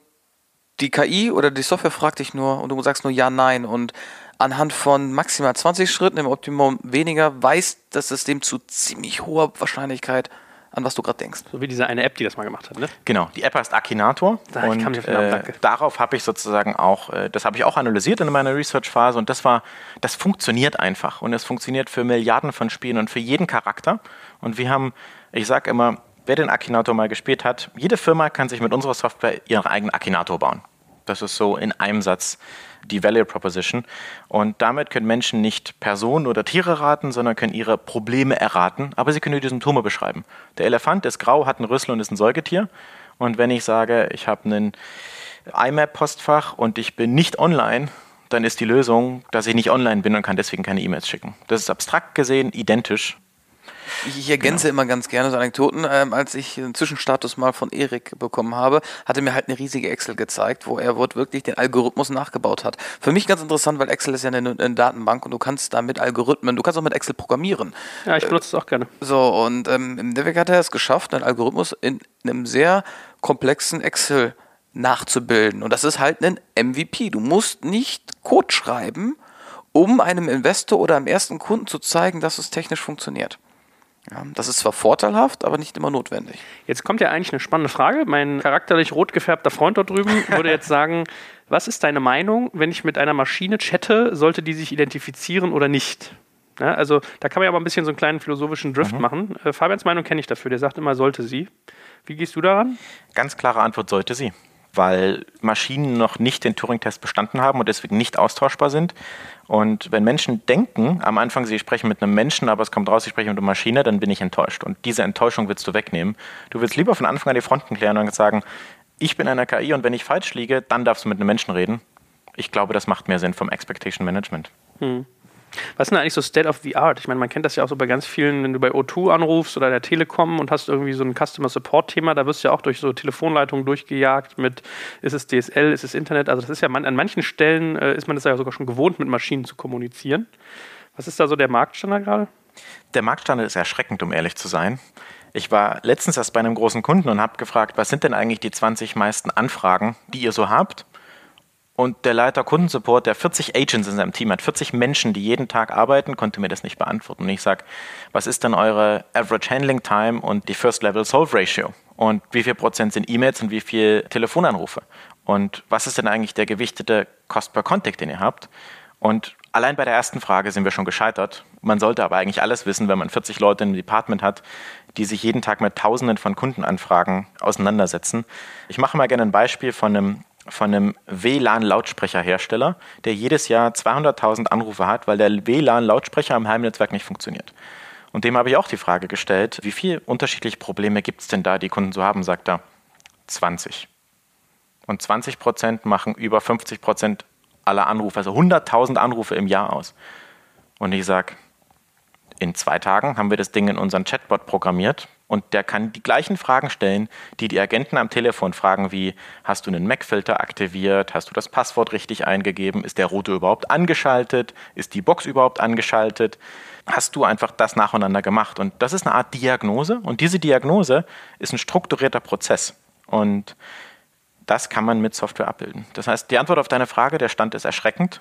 die KI oder die Software fragt dich nur und du sagst nur ja, nein und anhand von maximal 20 Schritten, im Optimum weniger, weiß das System zu ziemlich hoher Wahrscheinlichkeit, an was du gerade denkst. So wie diese eine App, die das mal gemacht hat, ne? Genau, die App heißt Akinator. Da, und ich äh, darauf habe ich sozusagen auch, äh, das habe ich auch analysiert in meiner Research-Phase und das war, das funktioniert einfach und es funktioniert für Milliarden von Spielen und für jeden Charakter. Und wir haben, ich sage immer, wer den Akinator mal gespielt hat, jede Firma kann sich mit unserer Software ihren eigenen Akinator bauen. Das ist so in einem Satz die Value Proposition. Und damit können Menschen nicht Personen oder Tiere raten, sondern können ihre Probleme erraten, aber sie können die Symptome beschreiben. Der Elefant ist grau, hat einen Rüssel und ist ein Säugetier. Und wenn ich sage, ich habe einen IMAP-Postfach und ich bin nicht online, dann ist die Lösung, dass ich nicht online bin und kann deswegen keine E-Mails schicken. Das ist abstrakt gesehen identisch ich ergänze genau. immer ganz gerne so Anekdoten. Ähm, als ich einen Zwischenstatus mal von Erik bekommen habe, hat er mir halt eine riesige Excel gezeigt, wo er wirklich den Algorithmus nachgebaut hat. Für mich ganz interessant, weil Excel ist ja eine, eine Datenbank und du kannst da mit Algorithmen, du kannst auch mit Excel programmieren. Ja, ich benutze es auch gerne. So, und ähm, im Devik hat er es geschafft, einen Algorithmus in einem sehr komplexen Excel nachzubilden. Und das ist halt ein MVP. Du musst nicht Code schreiben, um einem Investor oder einem ersten Kunden zu zeigen, dass es technisch funktioniert. Ja, das ist zwar vorteilhaft, aber nicht immer notwendig. Jetzt kommt ja eigentlich eine spannende Frage. Mein charakterlich rot gefärbter Freund dort drüben würde jetzt sagen, Was ist deine Meinung, wenn ich mit einer Maschine chatte, sollte die sich identifizieren oder nicht? Ja, also da kann man ja aber ein bisschen so einen kleinen philosophischen Drift mhm. machen. Äh, Fabians Meinung kenne ich dafür, der sagt immer, sollte sie. Wie gehst du daran? Ganz klare Antwort, sollte sie. Weil Maschinen noch nicht den Turing-Test bestanden haben und deswegen nicht austauschbar sind. Und wenn Menschen denken, am Anfang, sie sprechen mit einem Menschen, aber es kommt raus, sie sprechen mit einer Maschine, dann bin ich enttäuscht. Und diese Enttäuschung willst du wegnehmen. Du willst lieber von Anfang an die Fronten klären und sagen, ich bin eine KI und wenn ich falsch liege, dann darfst du mit einem Menschen reden. Ich glaube, das macht mehr Sinn vom Expectation Management. Hm. Was ist denn eigentlich so State of the Art? Ich meine, man kennt das ja auch so bei ganz vielen, wenn du bei O2 anrufst oder der Telekom und hast irgendwie so ein Customer Support Thema, da wirst du ja auch durch so Telefonleitungen durchgejagt mit, ist es DSL, ist es Internet? Also das ist ja, man, an manchen Stellen äh, ist man das ja sogar schon gewohnt, mit Maschinen zu kommunizieren. Was ist da so der Marktstandard gerade? Der Marktstandard ist erschreckend, um ehrlich zu sein. Ich war letztens erst bei einem großen Kunden und habe gefragt, was sind denn eigentlich die 20 meisten Anfragen, die ihr so habt? Und der Leiter Kundensupport, der 40 Agents in seinem Team hat, 40 Menschen, die jeden Tag arbeiten, konnte mir das nicht beantworten. Und ich sage, was ist denn eure Average Handling Time und die First Level Solve Ratio? Und wie viel Prozent sind E-Mails und wie viel Telefonanrufe? Und was ist denn eigentlich der gewichtete Cost per Contact, den ihr habt? Und allein bei der ersten Frage sind wir schon gescheitert. Man sollte aber eigentlich alles wissen, wenn man 40 Leute im Department hat, die sich jeden Tag mit Tausenden von Kundenanfragen auseinandersetzen. Ich mache mal gerne ein Beispiel von einem von einem WLAN-Lautsprecherhersteller, der jedes Jahr 200.000 Anrufe hat, weil der WLAN-Lautsprecher im Heimnetzwerk nicht funktioniert. Und dem habe ich auch die Frage gestellt, wie viele unterschiedliche Probleme gibt es denn da, die Kunden so haben? Sagt er, 20. Und 20 Prozent machen über 50 Prozent aller Anrufe, also 100.000 Anrufe im Jahr aus. Und ich sage, in zwei Tagen haben wir das Ding in unseren Chatbot programmiert und der kann die gleichen Fragen stellen, die die Agenten am Telefon fragen, wie hast du einen Mac-Filter aktiviert, hast du das Passwort richtig eingegeben, ist der Router überhaupt angeschaltet, ist die Box überhaupt angeschaltet, hast du einfach das nacheinander gemacht. Und das ist eine Art Diagnose und diese Diagnose ist ein strukturierter Prozess. Und das kann man mit Software abbilden. Das heißt, die Antwort auf deine Frage, der Stand ist erschreckend,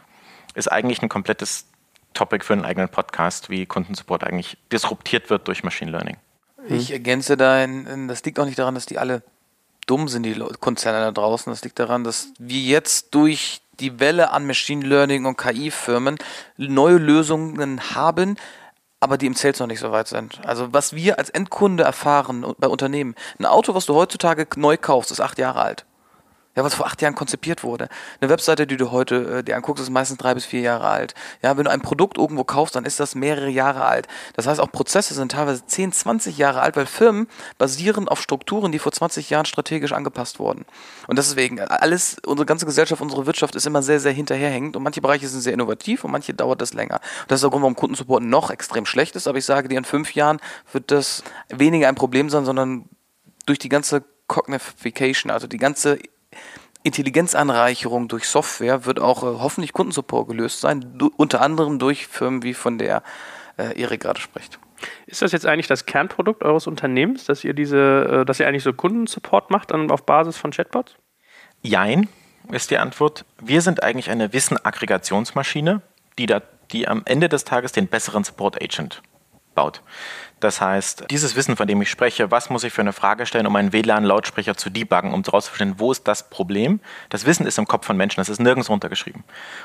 ist eigentlich ein komplettes Topic für einen eigenen Podcast, wie Kundensupport eigentlich disruptiert wird durch Machine Learning. Ich ergänze da, das liegt auch nicht daran, dass die alle dumm sind, die Konzerne da draußen. Das liegt daran, dass wir jetzt durch die Welle an Machine Learning und KI-Firmen neue Lösungen haben, aber die im Sales noch nicht so weit sind. Also was wir als Endkunde erfahren bei Unternehmen, ein Auto, was du heutzutage neu kaufst, ist acht Jahre alt. Ja, was vor acht Jahren konzipiert wurde. Eine Webseite, die du heute äh, dir anguckst, ist meistens drei bis vier Jahre alt. Ja, wenn du ein Produkt irgendwo kaufst, dann ist das mehrere Jahre alt. Das heißt, auch Prozesse sind teilweise 10, 20 Jahre alt, weil Firmen basieren auf Strukturen, die vor 20 Jahren strategisch angepasst wurden. Und deswegen, äh, alles, unsere ganze Gesellschaft, unsere Wirtschaft ist immer sehr, sehr hinterherhängend und manche Bereiche sind sehr innovativ und manche dauert das länger. Und das ist der Grund, warum Kundensupport noch extrem schlecht ist, aber ich sage dir, in fünf Jahren wird das weniger ein Problem sein, sondern durch die ganze Cognification, also die ganze Intelligenzanreicherung durch Software wird auch äh, hoffentlich Kundensupport gelöst sein, unter anderem durch Firmen wie von der äh, Erik gerade spricht. Ist das jetzt eigentlich das Kernprodukt eures Unternehmens, dass ihr diese, äh, dass ihr eigentlich so Kundensupport macht an, auf Basis von Chatbots? Jein, ist die Antwort. Wir sind eigentlich eine Wissenaggregationsmaschine, die, da, die am Ende des Tages den besseren Support Agent baut. Das heißt, dieses Wissen, von dem ich spreche, was muss ich für eine Frage stellen, um einen WLAN-Lautsprecher zu debuggen, um herauszufinden, wo ist das Problem? Das Wissen ist im Kopf von Menschen, das ist nirgends runtergeschrieben.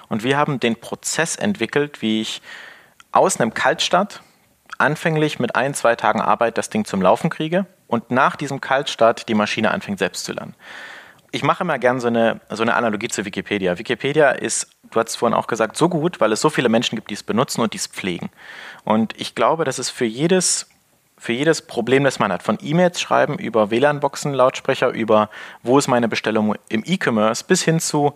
Und wir haben den Prozess entwickelt, wie ich aus einem Kaltstart anfänglich mit ein, zwei Tagen Arbeit das Ding zum Laufen kriege und nach diesem Kaltstart die Maschine anfängt selbst zu lernen. Ich mache immer gerne so eine, so eine Analogie zu Wikipedia. Wikipedia ist, du hast vorhin auch gesagt, so gut, weil es so viele Menschen gibt, die es benutzen und die es pflegen. Und ich glaube, dass es für jedes, für jedes Problem, das man hat, von E-Mails schreiben über WLAN-Boxen, Lautsprecher, über wo ist meine Bestellung im E-Commerce, bis hin zu,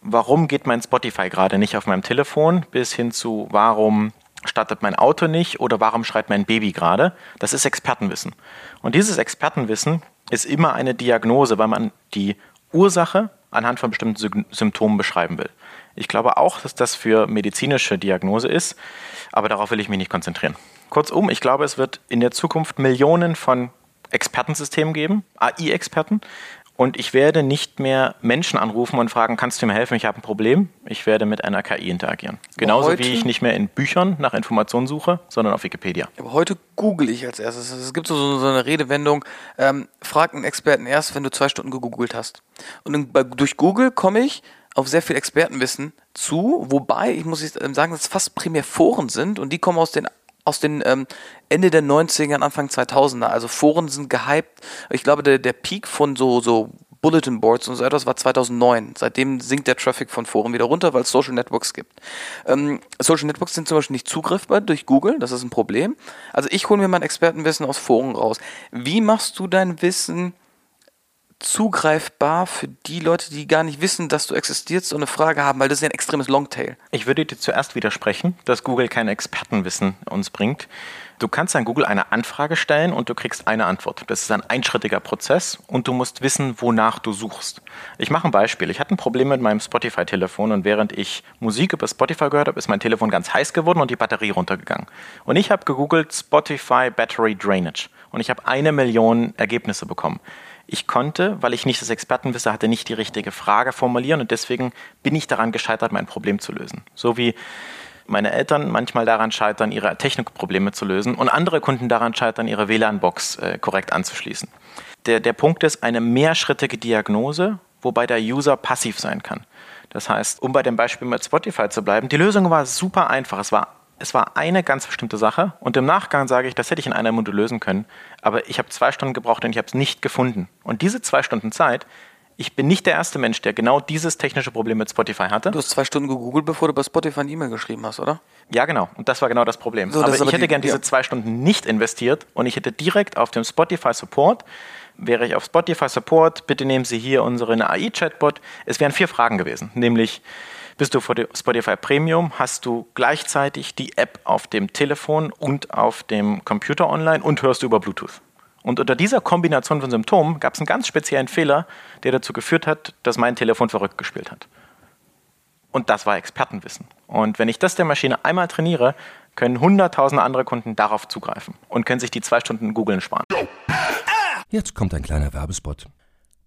warum geht mein Spotify gerade nicht auf meinem Telefon, bis hin zu, warum startet mein Auto nicht oder warum schreit mein Baby gerade, das ist Expertenwissen. Und dieses Expertenwissen ist immer eine Diagnose, weil man die Ursache anhand von bestimmten Symptomen beschreiben will. Ich glaube auch, dass das für medizinische Diagnose ist, aber darauf will ich mich nicht konzentrieren. Kurzum, ich glaube, es wird in der Zukunft Millionen von Expertensystemen geben, AI-Experten, und ich werde nicht mehr Menschen anrufen und fragen, kannst du mir helfen, ich habe ein Problem. Ich werde mit einer KI interagieren. Genauso heute, wie ich nicht mehr in Büchern nach Informationen suche, sondern auf Wikipedia. Aber heute google ich als erstes. Es gibt so, so eine Redewendung, ähm, frag einen Experten erst, wenn du zwei Stunden gegoogelt hast. Und durch Google komme ich auf sehr viel Expertenwissen zu, wobei, ich muss sagen, dass es fast primär Foren sind und die kommen aus den aus den ähm, Ende der 90er, Anfang 2000er. Also Foren sind gehypt. Ich glaube, der, der Peak von so, so Bulletin Boards und so etwas war 2009. Seitdem sinkt der Traffic von Foren wieder runter, weil es Social Networks gibt. Ähm, Social Networks sind zum Beispiel nicht zugriffbar durch Google, das ist ein Problem. Also ich hole mir mein Expertenwissen aus Foren raus. Wie machst du dein Wissen zugreifbar für die Leute, die gar nicht wissen, dass du existierst und eine Frage haben, weil das ist ja ein extremes Longtail. Ich würde dir zuerst widersprechen, dass Google kein Expertenwissen uns bringt. Du kannst an Google eine Anfrage stellen und du kriegst eine Antwort. Das ist ein einschrittiger Prozess und du musst wissen, wonach du suchst. Ich mache ein Beispiel. Ich hatte ein Problem mit meinem Spotify-Telefon und während ich Musik über Spotify gehört habe, ist mein Telefon ganz heiß geworden und die Batterie runtergegangen. Und ich habe gegoogelt Spotify Battery Drainage und ich habe eine Million Ergebnisse bekommen. Ich konnte, weil ich nicht das Expertenwissen hatte, nicht die richtige Frage formulieren und deswegen bin ich daran gescheitert, mein Problem zu lösen. So wie meine Eltern manchmal daran scheitern, ihre Technikprobleme zu lösen und andere Kunden daran scheitern, ihre WLAN-Box äh, korrekt anzuschließen. Der, der Punkt ist eine mehrschrittige Diagnose, wobei der User passiv sein kann. Das heißt, um bei dem Beispiel mit Spotify zu bleiben, die Lösung war super einfach. Es war es war eine ganz bestimmte Sache und im Nachgang sage ich, das hätte ich in einer Minute lösen können, aber ich habe zwei Stunden gebraucht und ich habe es nicht gefunden. Und diese zwei Stunden Zeit, ich bin nicht der erste Mensch, der genau dieses technische Problem mit Spotify hatte. Du hast zwei Stunden gegoogelt, bevor du bei Spotify eine E-Mail geschrieben hast, oder? Ja, genau. Und das war genau das Problem. So, das aber ich aber hätte die, gern diese zwei Stunden nicht investiert und ich hätte direkt auf dem Spotify Support, wäre ich auf Spotify Support, bitte nehmen Sie hier unseren AI-Chatbot. Es wären vier Fragen gewesen, nämlich bist du vor Spotify Premium, hast du gleichzeitig die App auf dem Telefon und auf dem Computer online und hörst du über Bluetooth. Und unter dieser Kombination von Symptomen gab es einen ganz speziellen Fehler, der dazu geführt hat, dass mein Telefon verrückt gespielt hat. Und das war Expertenwissen. Und wenn ich das der Maschine einmal trainiere, können hunderttausende andere Kunden darauf zugreifen und können sich die zwei Stunden googeln sparen. Jetzt kommt ein kleiner Werbespot.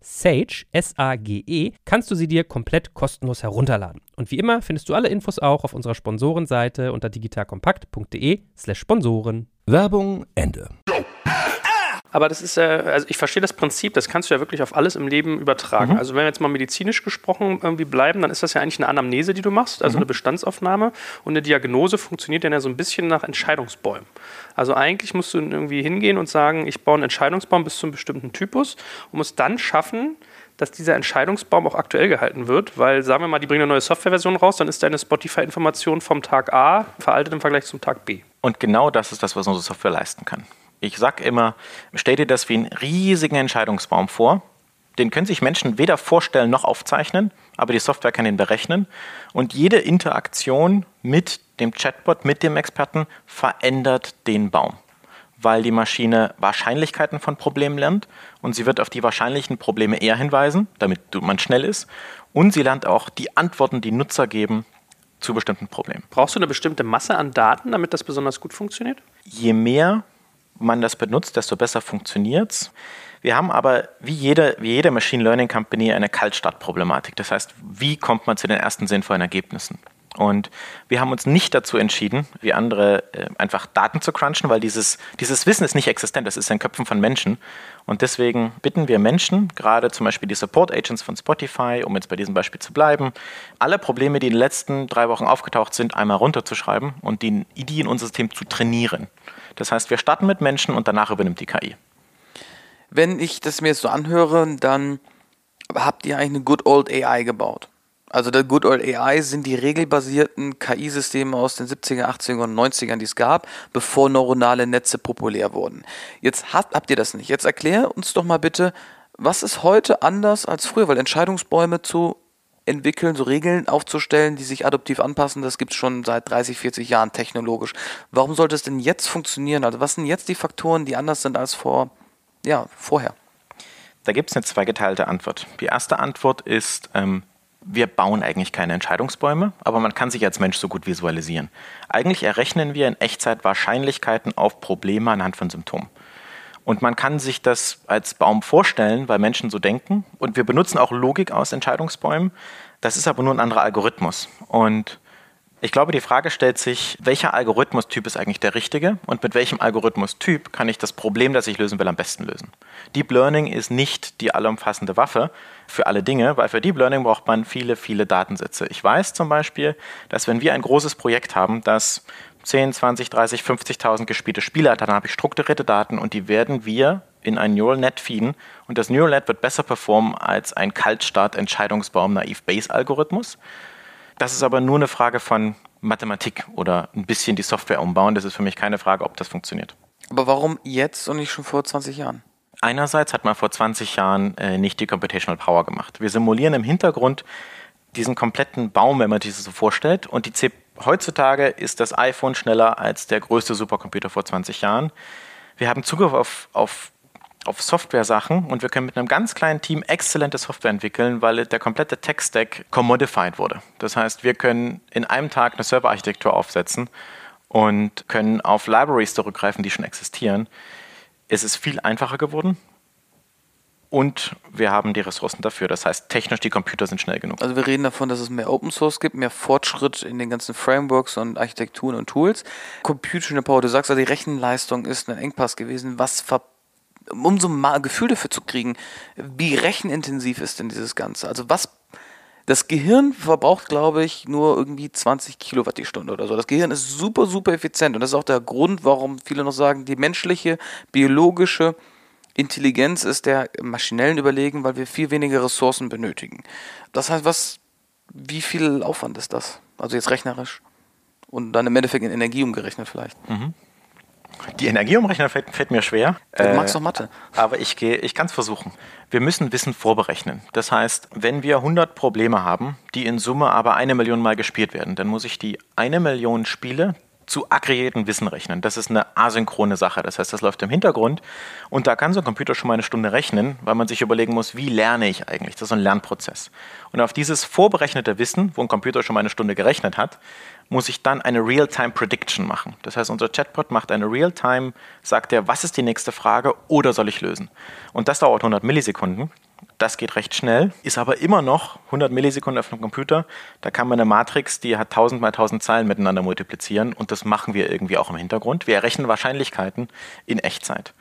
Sage, S-A-G-E, kannst du sie dir komplett kostenlos herunterladen. Und wie immer findest du alle Infos auch auf unserer Sponsorenseite unter digitalkompakt.de slash Sponsoren. Werbung Ende. Aber das ist ja, also ich verstehe das Prinzip, das kannst du ja wirklich auf alles im Leben übertragen. Mhm. Also wenn wir jetzt mal medizinisch gesprochen irgendwie bleiben, dann ist das ja eigentlich eine Anamnese, die du machst, also mhm. eine Bestandsaufnahme. Und eine Diagnose funktioniert dann ja so ein bisschen nach Entscheidungsbäumen. Also eigentlich musst du irgendwie hingehen und sagen, ich baue einen Entscheidungsbaum bis zu einem bestimmten Typus und musst dann schaffen, dass dieser Entscheidungsbaum auch aktuell gehalten wird, weil sagen wir mal, die bringen eine neue Softwareversion raus, dann ist deine Spotify-Information vom Tag A veraltet im Vergleich zum Tag B. Und genau das ist das, was unsere Software leisten kann. Ich sage immer, stell dir das wie einen riesigen Entscheidungsbaum vor. Den können sich Menschen weder vorstellen noch aufzeichnen, aber die Software kann ihn berechnen. Und jede Interaktion mit dem Chatbot, mit dem Experten verändert den Baum, weil die Maschine Wahrscheinlichkeiten von Problemen lernt und sie wird auf die wahrscheinlichen Probleme eher hinweisen, damit man schnell ist. Und sie lernt auch die Antworten, die Nutzer geben, zu bestimmten Problemen. Brauchst du eine bestimmte Masse an Daten, damit das besonders gut funktioniert? Je mehr man das benutzt, desto besser funktioniert es. Wir haben aber wie jede, wie jede Machine Learning Company eine Kaltstartproblematik. Das heißt, wie kommt man zu den ersten sinnvollen Ergebnissen? Und wir haben uns nicht dazu entschieden, wie andere, äh, einfach Daten zu crunchen, weil dieses, dieses Wissen ist nicht existent, das ist in den Köpfen von Menschen. Und deswegen bitten wir Menschen, gerade zum Beispiel die Support Agents von Spotify, um jetzt bei diesem Beispiel zu bleiben, alle Probleme, die in den letzten drei Wochen aufgetaucht sind, einmal runterzuschreiben und die, die in unser System zu trainieren. Das heißt, wir starten mit Menschen und danach übernimmt die KI. Wenn ich das mir jetzt so anhöre, dann habt ihr eigentlich eine Good Old AI gebaut. Also der Good Old AI sind die regelbasierten KI-Systeme aus den 70er, 80er und 90ern, die es gab, bevor neuronale Netze populär wurden. Jetzt habt, habt ihr das nicht. Jetzt erklär uns doch mal bitte, was ist heute anders als früher? Weil Entscheidungsbäume zu entwickeln, so Regeln aufzustellen, die sich adoptiv anpassen, das gibt es schon seit 30, 40 Jahren technologisch. Warum sollte es denn jetzt funktionieren? Also was sind jetzt die Faktoren, die anders sind als vor, ja, vorher? Da gibt es eine zweigeteilte Antwort. Die erste Antwort ist, ähm, wir bauen eigentlich keine Entscheidungsbäume, aber man kann sich als Mensch so gut visualisieren. Eigentlich errechnen wir in Echtzeit Wahrscheinlichkeiten auf Probleme anhand von Symptomen. Und man kann sich das als Baum vorstellen, weil Menschen so denken. Und wir benutzen auch Logik aus Entscheidungsbäumen. Das ist aber nur ein anderer Algorithmus. Und ich glaube, die Frage stellt sich, welcher Algorithmustyp ist eigentlich der richtige und mit welchem Algorithmustyp kann ich das Problem, das ich lösen will, am besten lösen. Deep Learning ist nicht die allumfassende Waffe für alle Dinge, weil für Deep Learning braucht man viele, viele Datensätze. Ich weiß zum Beispiel, dass wenn wir ein großes Projekt haben, das 10, 20, 30, 50.000 gespielte Spiele hat, dann habe ich strukturierte Daten und die werden wir in ein Neural Net feeden und das Neural Net wird besser performen als ein Kaltstart-Entscheidungsbaum-Naiv-Base-Algorithmus. Das ist aber nur eine Frage von Mathematik oder ein bisschen die Software umbauen. Das ist für mich keine Frage, ob das funktioniert. Aber warum jetzt und nicht schon vor 20 Jahren? Einerseits hat man vor 20 Jahren äh, nicht die Computational Power gemacht. Wir simulieren im Hintergrund diesen kompletten Baum, wenn man sich das so vorstellt. Und die C heutzutage ist das iPhone schneller als der größte Supercomputer vor 20 Jahren. Wir haben Zugriff auf, auf auf Software-Sachen und wir können mit einem ganz kleinen Team exzellente Software entwickeln, weil der komplette Tech-Stack commodified wurde. Das heißt, wir können in einem Tag eine Serverarchitektur aufsetzen und können auf Libraries zurückgreifen, die schon existieren. Es ist viel einfacher geworden und wir haben die Ressourcen dafür. Das heißt, technisch die Computer sind schnell genug. Also wir reden davon, dass es mehr Open Source gibt, mehr Fortschritt in den ganzen Frameworks und Architekturen und Tools. Computing Power, du sagst ja, die Rechenleistung ist ein Engpass gewesen. Was ver um so ein Gefühl dafür zu kriegen, wie rechenintensiv ist denn dieses Ganze? Also was das Gehirn verbraucht, glaube ich, nur irgendwie 20 Kilowatt die Stunde oder so. Das Gehirn ist super, super effizient. Und das ist auch der Grund, warum viele noch sagen, die menschliche, biologische Intelligenz ist der maschinellen Überlegen, weil wir viel weniger Ressourcen benötigen. Das heißt, was, wie viel Aufwand ist das? Also jetzt rechnerisch. Und dann im Endeffekt in Energie umgerechnet vielleicht. Mhm. Die Energieumrechnung fällt, fällt, mir schwer. Du äh, magst doch Mathe. Aber ich, ich kann es versuchen. Wir müssen Wissen vorberechnen. Das heißt, wenn wir 100 Probleme haben, die in Summe aber eine Million Mal gespielt werden, dann muss ich die eine Million Spiele zu aggregierten Wissen rechnen. Das ist eine asynchrone Sache. Das heißt, das läuft im Hintergrund und da kann so ein Computer schon mal eine Stunde rechnen, weil man sich überlegen muss, wie lerne ich eigentlich? Das ist ein Lernprozess. Und auf dieses vorberechnete Wissen, wo ein Computer schon mal eine Stunde gerechnet hat, muss ich dann eine Real-Time Prediction machen. Das heißt, unser Chatbot macht eine Real-Time, sagt er, was ist die nächste Frage oder soll ich lösen? Und das dauert 100 Millisekunden. Das geht recht schnell, ist aber immer noch 100 Millisekunden auf einem Computer. Da kann man eine Matrix, die hat 1000 mal 1000 Zeilen miteinander multiplizieren und das machen wir irgendwie auch im Hintergrund. Wir errechnen Wahrscheinlichkeiten in Echtzeit.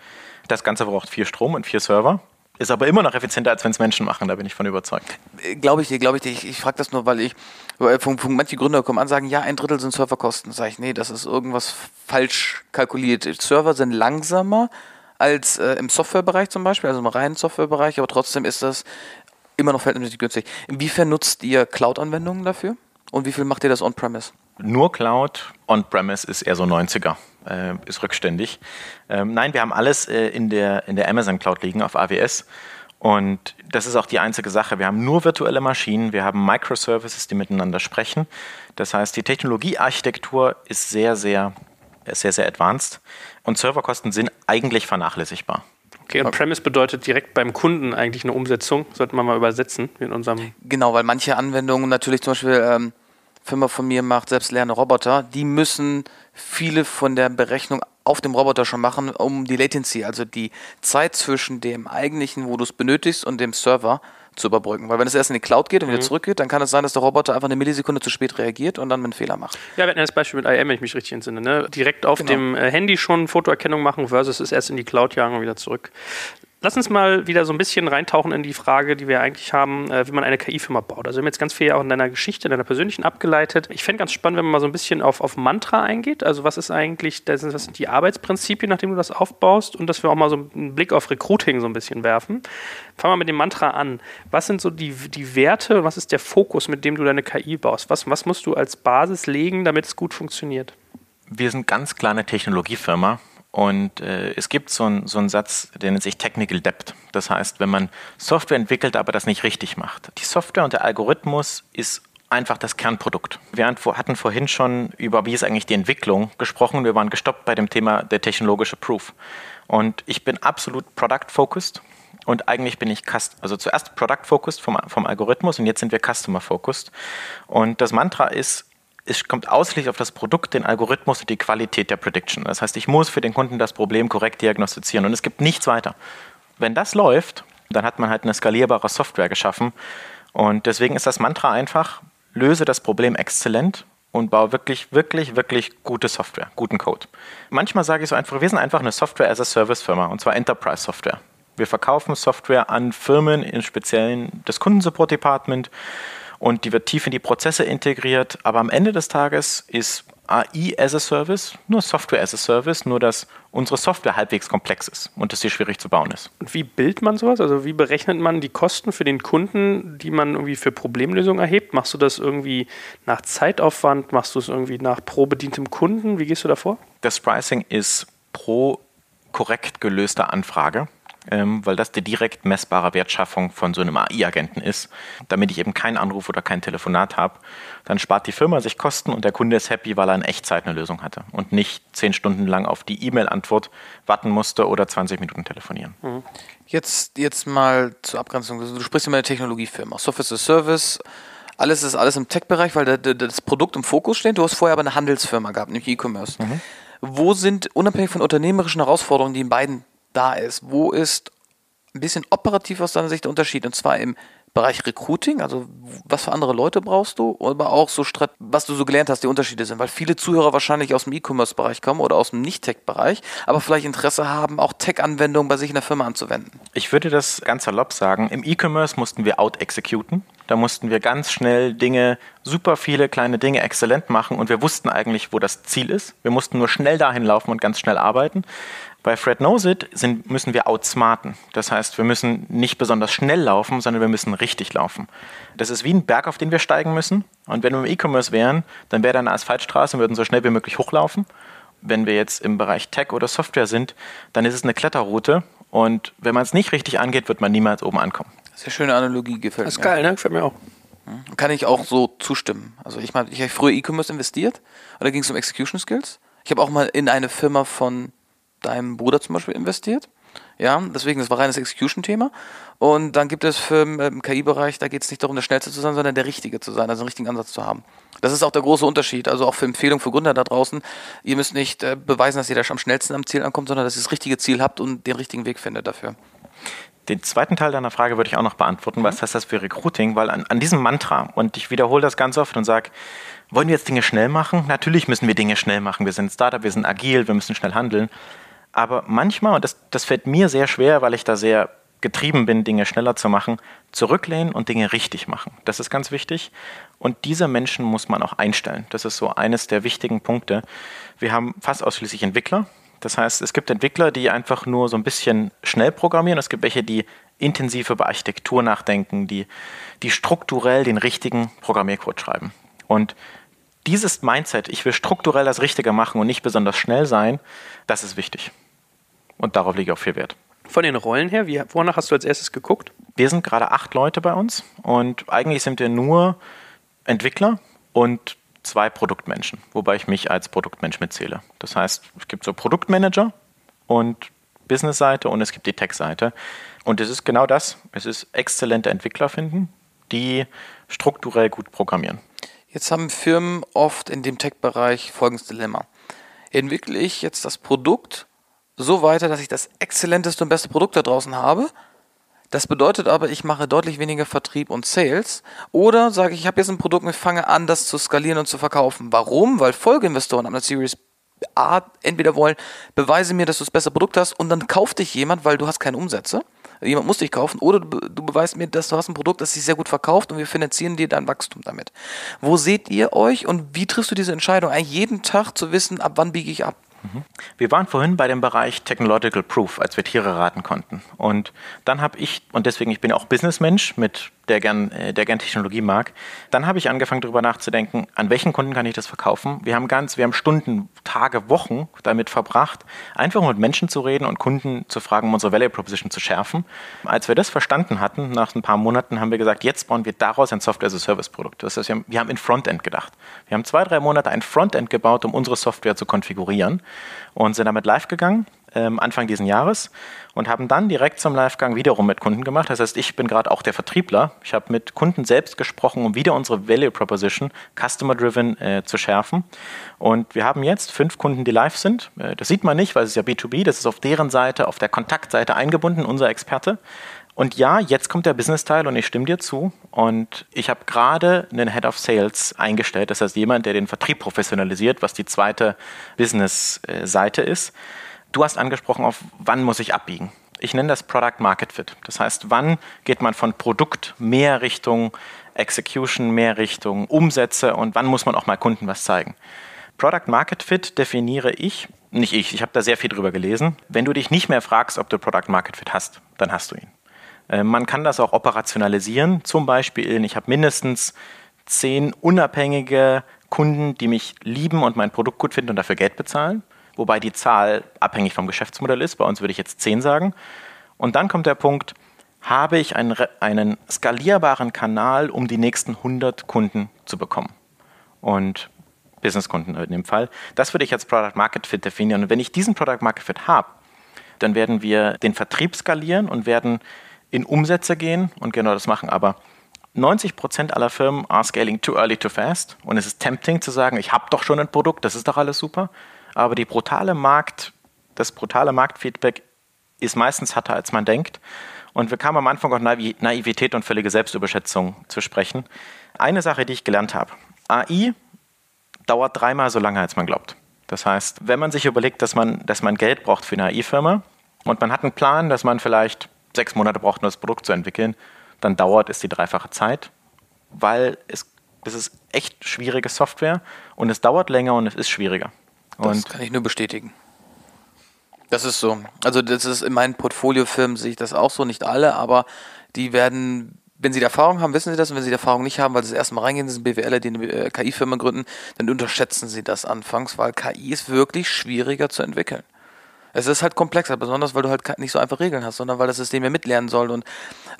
Das Ganze braucht vier Strom und vier Server. Ist aber immer noch effizienter, als wenn es Menschen machen, da bin ich von überzeugt. Äh, glaube ich dir, glaube ich dir. Ich, ich frage das nur, weil ich, weil von, von manche Gründer kommen an und sagen, ja, ein Drittel sind Serverkosten. Sag ich, nee, das ist irgendwas falsch kalkuliert. Server sind langsamer als äh, im Softwarebereich zum Beispiel, also im reinen Softwarebereich, aber trotzdem ist das immer noch verhältnismäßig günstig. Inwiefern nutzt ihr Cloud-Anwendungen dafür? Und wie viel macht ihr das on-premise? Nur Cloud, on-premise ist eher so 90er äh, ist rückständig. Ähm, nein, wir haben alles äh, in, der, in der Amazon Cloud liegen auf AWS. Und das ist auch die einzige Sache. Wir haben nur virtuelle Maschinen, wir haben Microservices, die miteinander sprechen. Das heißt, die Technologiearchitektur ist sehr, sehr, sehr, sehr advanced und Serverkosten sind eigentlich vernachlässigbar. Okay, und Premise bedeutet direkt beim Kunden eigentlich eine Umsetzung, sollte man mal übersetzen in unserem. Genau, weil manche Anwendungen natürlich zum Beispiel ähm, Firma von mir macht selbstlernende Roboter, die müssen viele von der Berechnung auf dem Roboter schon machen, um die Latency, also die Zeit zwischen dem eigentlichen, wo du es benötigst, und dem Server zu überbrücken. Weil wenn es erst in die Cloud geht und mhm. wieder zurückgeht, dann kann es sein, dass der Roboter einfach eine Millisekunde zu spät reagiert und dann einen Fehler macht. Ja, wir hatten das Beispiel mit IM, wenn ich mich richtig entsinne. Ne? Direkt auf genau. dem äh, Handy schon Fotoerkennung machen versus es erst in die Cloud jagen und wieder zurück. Lass uns mal wieder so ein bisschen reintauchen in die Frage, die wir eigentlich haben, äh, wie man eine KI-Firma baut. Also wir haben jetzt ganz viel auch in deiner Geschichte, in deiner persönlichen abgeleitet. Ich fände ganz spannend, wenn man mal so ein bisschen auf, auf Mantra eingeht. Also was ist eigentlich, das was sind die Arbeitsprinzipien, nachdem du das aufbaust und dass wir auch mal so einen Blick auf Recruiting so ein bisschen werfen. Fangen wir mit dem Mantra an. Was sind so die, die Werte, was ist der Fokus, mit dem du deine KI baust? Was, was musst du als Basis legen, damit es gut funktioniert? Wir sind ganz klar eine Technologiefirma und äh, es gibt so, ein, so einen Satz, der nennt sich Technical Debt. Das heißt, wenn man Software entwickelt, aber das nicht richtig macht. Die Software und der Algorithmus ist einfach das Kernprodukt. Wir hatten vorhin schon über, wie ist eigentlich die Entwicklung gesprochen. Wir waren gestoppt bei dem Thema der technologische Proof. Und ich bin absolut product-focused. Und eigentlich bin ich, also zuerst Product-focused vom, vom Algorithmus und jetzt sind wir Customer-focused. Und das Mantra ist, es kommt ausschließlich auf das Produkt, den Algorithmus und die Qualität der Prediction. Das heißt, ich muss für den Kunden das Problem korrekt diagnostizieren und es gibt nichts weiter. Wenn das läuft, dann hat man halt eine skalierbare Software geschaffen und deswegen ist das Mantra einfach, löse das Problem exzellent und baue wirklich, wirklich, wirklich gute Software, guten Code. Manchmal sage ich so einfach, wir sind einfach eine Software-as-a-Service-Firma und zwar Enterprise-Software. Wir verkaufen Software an Firmen, in speziellen das Kundensupport-Department und die wird tief in die Prozesse integriert. Aber am Ende des Tages ist AI as a Service nur Software as a Service, nur dass unsere Software halbwegs komplex ist und dass sie schwierig zu bauen ist. Und wie bildet man sowas? Also wie berechnet man die Kosten für den Kunden, die man irgendwie für Problemlösungen erhebt? Machst du das irgendwie nach Zeitaufwand? Machst du es irgendwie nach pro bedientem Kunden? Wie gehst du davor? Das Pricing ist pro korrekt gelöster Anfrage ähm, weil das die direkt messbare Wertschaffung von so einem AI-Agenten ist. Damit ich eben keinen Anruf oder kein Telefonat habe, dann spart die Firma sich Kosten und der Kunde ist happy, weil er in Echtzeit eine Lösung hatte und nicht zehn Stunden lang auf die E-Mail-Antwort warten musste oder 20 Minuten telefonieren. Mhm. Jetzt, jetzt mal zur Abgrenzung. Du sprichst immer eine Technologiefirma, Software as a Service. Alles ist alles im Tech-Bereich, weil das Produkt im Fokus steht. Du hast vorher aber eine Handelsfirma gehabt, nämlich E-Commerce. Mhm. Wo sind, unabhängig von unternehmerischen Herausforderungen, die in beiden da ist. Wo ist ein bisschen operativ aus deiner Sicht der Unterschied? Und zwar im Bereich Recruiting, also was für andere Leute brauchst du, aber auch so, was du so gelernt hast, die Unterschiede sind, weil viele Zuhörer wahrscheinlich aus dem E-Commerce-Bereich kommen oder aus dem Nicht-Tech-Bereich, aber vielleicht Interesse haben, auch Tech-Anwendungen bei sich in der Firma anzuwenden. Ich würde das ganz salopp sagen, im E-Commerce mussten wir out-executen, da mussten wir ganz schnell Dinge, super viele kleine Dinge exzellent machen und wir wussten eigentlich, wo das Ziel ist. Wir mussten nur schnell dahin laufen und ganz schnell arbeiten. Bei Fred Knows It sind, müssen wir outsmarten. Das heißt, wir müssen nicht besonders schnell laufen, sondern wir müssen richtig laufen. Das ist wie ein Berg, auf den wir steigen müssen. Und wenn wir im E-Commerce wären, dann wäre da eine Asphaltstraße und würden so schnell wie möglich hochlaufen. Wenn wir jetzt im Bereich Tech oder Software sind, dann ist es eine Kletterroute. Und wenn man es nicht richtig angeht, wird man niemals oben ankommen. Sehr schöne Analogie, gefällt mir. Das ist geil, ne? Gefällt mir auch. Kann ich auch so zustimmen. Also ich meine, ich habe früher E-Commerce investiert, oder ging es um Execution Skills. Ich habe auch mal in eine Firma von deinem Bruder zum Beispiel investiert. Ja, deswegen, das war reines Execution-Thema. Und dann gibt es für im KI-Bereich, da geht es nicht darum, der Schnellste zu sein, sondern der Richtige zu sein, also einen richtigen Ansatz zu haben. Das ist auch der große Unterschied. Also auch für Empfehlungen für Gründer da draußen. Ihr müsst nicht äh, beweisen, dass ihr da am schnellsten am Ziel ankommt, sondern dass ihr das richtige Ziel habt und den richtigen Weg findet dafür. Den zweiten Teil deiner Frage würde ich auch noch beantworten. Was mhm. heißt das für Recruiting? Weil an, an diesem Mantra, und ich wiederhole das ganz oft und sage, wollen wir jetzt Dinge schnell machen? Natürlich müssen wir Dinge schnell machen. Wir sind ein Startup, wir sind agil, wir müssen schnell handeln. Aber manchmal, und das, das fällt mir sehr schwer, weil ich da sehr getrieben bin, Dinge schneller zu machen, zurücklehnen und Dinge richtig machen. Das ist ganz wichtig. Und diese Menschen muss man auch einstellen. Das ist so eines der wichtigen Punkte. Wir haben fast ausschließlich Entwickler. Das heißt, es gibt Entwickler, die einfach nur so ein bisschen schnell programmieren. Es gibt welche, die intensiv über Architektur nachdenken, die, die strukturell den richtigen Programmiercode schreiben. Und dieses Mindset, ich will strukturell das Richtige machen und nicht besonders schnell sein, das ist wichtig. Und darauf lege ich auch viel Wert. Von den Rollen her, wie, wonach hast du als erstes geguckt? Wir sind gerade acht Leute bei uns und eigentlich sind wir nur Entwickler und zwei Produktmenschen, wobei ich mich als Produktmensch mitzähle. Das heißt, es gibt so Produktmanager und Business-Seite und es gibt die Tech-Seite. Und es ist genau das. Es ist exzellente Entwickler finden, die strukturell gut programmieren. Jetzt haben Firmen oft in dem Tech-Bereich folgendes Dilemma. Entwickle ich jetzt das Produkt so weiter, dass ich das exzellenteste und beste Produkt da draußen habe, Das bedeutet aber, ich mache deutlich weniger Vertrieb und Sales. Oder sage ich, ich habe jetzt ein Produkt und fange an, das zu skalieren und zu verkaufen. Warum? Weil Folgeinvestoren am Series A entweder wollen, beweise mir, dass du das bessere Produkt hast und dann kauft dich jemand, weil du hast keine Umsätze. Jemand muss dich kaufen oder du, du beweist mir, dass du hast ein Produkt, das sich sehr gut verkauft und wir finanzieren dir dein Wachstum damit. Wo seht ihr euch und wie triffst du diese Entscheidung? Eigentlich jeden Tag zu wissen, ab wann biege ich ab? Wir waren vorhin bei dem Bereich Technological Proof, als wir Tiere raten konnten. Und dann habe ich, und deswegen, ich bin ja auch Businessmensch mit der gern, äh, der gern Technologie mag. Dann habe ich angefangen, darüber nachzudenken, an welchen Kunden kann ich das verkaufen. Wir haben ganz, wir haben Stunden, Tage, Wochen damit verbracht, einfach mit Menschen zu reden und Kunden zu fragen, um unsere Value Proposition zu schärfen. Als wir das verstanden hatten, nach ein paar Monaten, haben wir gesagt, jetzt bauen wir daraus ein Software-as-a-Service-Produkt. Das heißt, wir haben, wir haben in Frontend gedacht. Wir haben zwei, drei Monate ein Frontend gebaut, um unsere Software zu konfigurieren und sind damit live gegangen ähm, Anfang diesen Jahres und haben dann direkt zum Livegang wiederum mit Kunden gemacht. Das heißt, ich bin gerade auch der Vertriebler. Ich habe mit Kunden selbst gesprochen, um wieder unsere Value Proposition Customer-Driven äh, zu schärfen. Und wir haben jetzt fünf Kunden, die live sind. Äh, das sieht man nicht, weil es ist ja B2B. Das ist auf deren Seite, auf der Kontaktseite eingebunden, unser Experte. Und ja, jetzt kommt der Business-Teil und ich stimme dir zu. Und ich habe gerade einen Head of Sales eingestellt. Das heißt, jemand, der den Vertrieb professionalisiert, was die zweite Business-Seite äh, ist. Du hast angesprochen, auf wann muss ich abbiegen. Ich nenne das Product Market Fit. Das heißt, wann geht man von Produkt mehr Richtung Execution, mehr Richtung Umsätze und wann muss man auch mal Kunden was zeigen. Product Market Fit definiere ich, nicht ich, ich habe da sehr viel drüber gelesen. Wenn du dich nicht mehr fragst, ob du Product Market Fit hast, dann hast du ihn. Äh, man kann das auch operationalisieren. Zum Beispiel, ich habe mindestens zehn unabhängige Kunden, die mich lieben und mein Produkt gut finden und dafür Geld bezahlen wobei die Zahl abhängig vom Geschäftsmodell ist. Bei uns würde ich jetzt 10 sagen. Und dann kommt der Punkt, habe ich einen, einen skalierbaren Kanal, um die nächsten 100 Kunden zu bekommen? Und Businesskunden in dem Fall. Das würde ich als Product Market Fit definieren. Und wenn ich diesen Product Market Fit habe, dann werden wir den Vertrieb skalieren und werden in Umsätze gehen und genau das machen. Aber 90 Prozent aller Firmen are scaling too early, too fast. Und es ist tempting zu sagen, ich habe doch schon ein Produkt, das ist doch alles super aber die brutale Markt, das brutale Marktfeedback ist meistens härter, als man denkt. Und wir kamen am Anfang auch Naivität und völlige Selbstüberschätzung zu sprechen. Eine Sache, die ich gelernt habe. AI dauert dreimal so lange, als man glaubt. Das heißt, wenn man sich überlegt, dass man, dass man Geld braucht für eine AI-Firma und man hat einen Plan, dass man vielleicht sechs Monate braucht, um das Produkt zu entwickeln, dann dauert es die dreifache Zeit, weil es, es ist echt schwierige Software und es dauert länger und es ist schwieriger. Das kann ich nur bestätigen. Das ist so. Also das ist in meinen Portfoliofirmen sehe ich das auch so, nicht alle, aber die werden, wenn sie die Erfahrung haben, wissen sie das und wenn sie die Erfahrung nicht haben, weil sie das erste Mal reingehen, das sind BWLer, die eine äh, KI-Firma gründen, dann unterschätzen sie das anfangs, weil KI ist wirklich schwieriger zu entwickeln. Es ist halt komplexer, besonders weil du halt nicht so einfach Regeln hast, sondern weil das System ja mitlernen soll. Und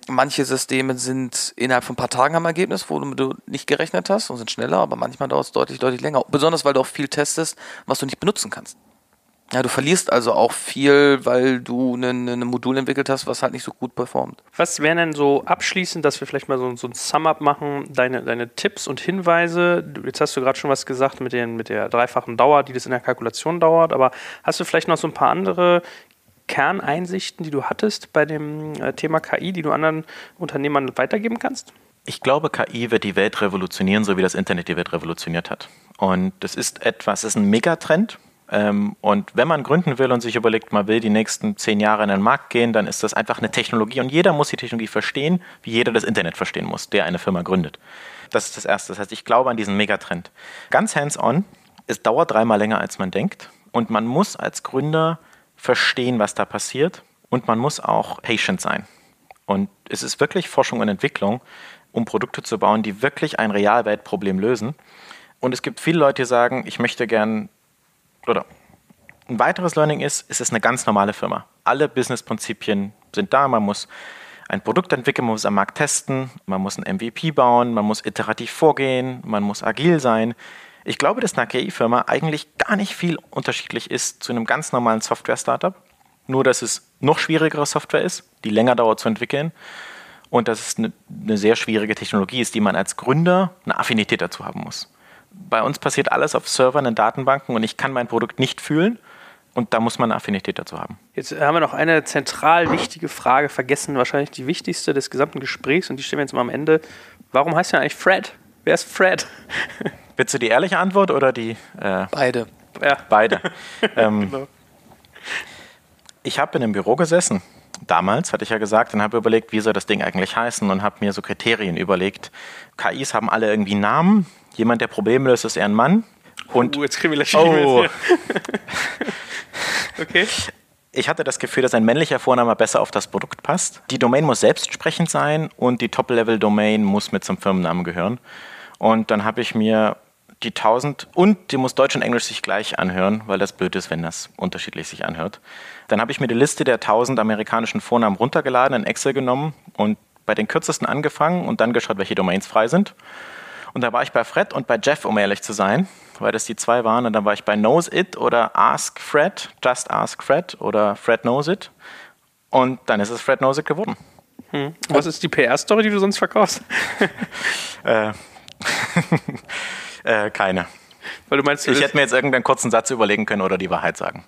manche Systeme sind innerhalb von ein paar Tagen am Ergebnis, wo du nicht gerechnet hast und sind schneller, aber manchmal dauert es deutlich, deutlich länger. Besonders weil du auch viel testest, was du nicht benutzen kannst. Ja, du verlierst also auch viel, weil du ein Modul entwickelt hast, was halt nicht so gut performt. Was wären denn so abschließend, dass wir vielleicht mal so, so ein Sum-Up machen, deine, deine Tipps und Hinweise? Jetzt hast du gerade schon was gesagt mit, den, mit der dreifachen Dauer, die das in der Kalkulation dauert, aber hast du vielleicht noch so ein paar andere Kerneinsichten, die du hattest bei dem äh, Thema KI, die du anderen Unternehmern weitergeben kannst? Ich glaube, KI wird die Welt revolutionieren, so wie das Internet die Welt revolutioniert hat. Und das ist etwas, das ist ein Megatrend und wenn man gründen will und sich überlegt, man will die nächsten zehn Jahre in den Markt gehen, dann ist das einfach eine Technologie und jeder muss die Technologie verstehen, wie jeder das Internet verstehen muss, der eine Firma gründet. Das ist das Erste. Das heißt, ich glaube an diesen Megatrend. Ganz hands-on, es dauert dreimal länger, als man denkt und man muss als Gründer verstehen, was da passiert und man muss auch patient sein. Und es ist wirklich Forschung und Entwicklung, um Produkte zu bauen, die wirklich ein Realweltproblem lösen. Und es gibt viele Leute, die sagen, ich möchte gern oder ein weiteres Learning ist, es ist eine ganz normale Firma. Alle Businessprinzipien sind da. Man muss ein Produkt entwickeln, man muss am Markt testen, man muss ein MVP bauen, man muss iterativ vorgehen, man muss agil sein. Ich glaube, dass eine KI-Firma eigentlich gar nicht viel unterschiedlich ist zu einem ganz normalen Software-Startup. Nur, dass es noch schwierigere Software ist, die länger dauert zu entwickeln und dass es eine, eine sehr schwierige Technologie ist, die man als Gründer eine Affinität dazu haben muss bei uns passiert alles auf Servern in Datenbanken und ich kann mein Produkt nicht fühlen. Und da muss man eine Affinität dazu haben. Jetzt haben wir noch eine zentral wichtige Frage vergessen, wahrscheinlich die wichtigste des gesamten Gesprächs und die stellen wir jetzt mal am Ende. Warum heißt er eigentlich Fred? Wer ist Fred? Willst du die ehrliche Antwort oder die? Äh, beide. Ja. Beide. ähm, genau. Ich habe in einem Büro gesessen. Damals hatte ich ja gesagt und habe überlegt, wie soll das Ding eigentlich heißen und habe mir so Kriterien überlegt. KIs haben alle irgendwie Namen. Jemand, der Probleme löst, ist eher ein Mann. Und uh, jetzt kriegen wir oh. okay. Ich hatte das Gefühl, dass ein männlicher Vorname besser auf das Produkt passt. Die Domain muss selbstsprechend sein und die Top-Level-Domain muss mit zum Firmennamen gehören. Und dann habe ich mir die 1000 und die muss Deutsch und Englisch sich gleich anhören, weil das blöd ist, wenn das unterschiedlich sich anhört. Dann habe ich mir die Liste der 1000 amerikanischen Vornamen runtergeladen, in Excel genommen und bei den kürzesten angefangen und dann geschaut, welche Domains frei sind. Und da war ich bei Fred und bei Jeff, um ehrlich zu sein, weil das die zwei waren. Und dann war ich bei Knows It oder Ask Fred, Just Ask Fred oder Fred Knows It. Und dann ist es Fred Knows It geworden. Hm. Was ist die PR-Story, die du sonst verkaufst? äh, äh, keine. Weil du meinst, ich hätte mir jetzt irgendeinen kurzen Satz überlegen können oder die Wahrheit sagen.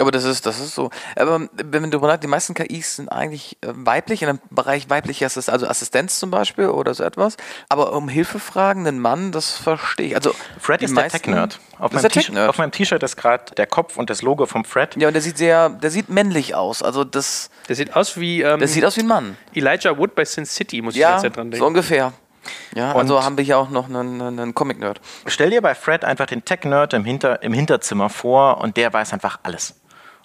Aber das ist, das ist so. Aber wenn man darüber nachdenkt, die meisten KIs sind eigentlich äh, weiblich, in einem Bereich weiblicher Assist also Assistenz zum Beispiel oder so etwas. Aber um Hilfe fragen, einen Mann, das verstehe ich. Also Fred ist der Tech-Nerd. Auf, auf, meinem T-Shirt ist gerade der Kopf und das Logo vom Fred. Ja, und der sieht sehr, der sieht männlich aus. Also das. Der sieht aus wie. Ähm, der sieht aus wie ein Mann. Elijah Wood bei Sin City, muss ja, ich jetzt dran denken. So ungefähr. Ja, und also haben wir hier auch noch einen, einen Comic-Nerd. Stell dir bei Fred einfach den Tech-Nerd im, Hinter, im Hinterzimmer vor und der weiß einfach alles.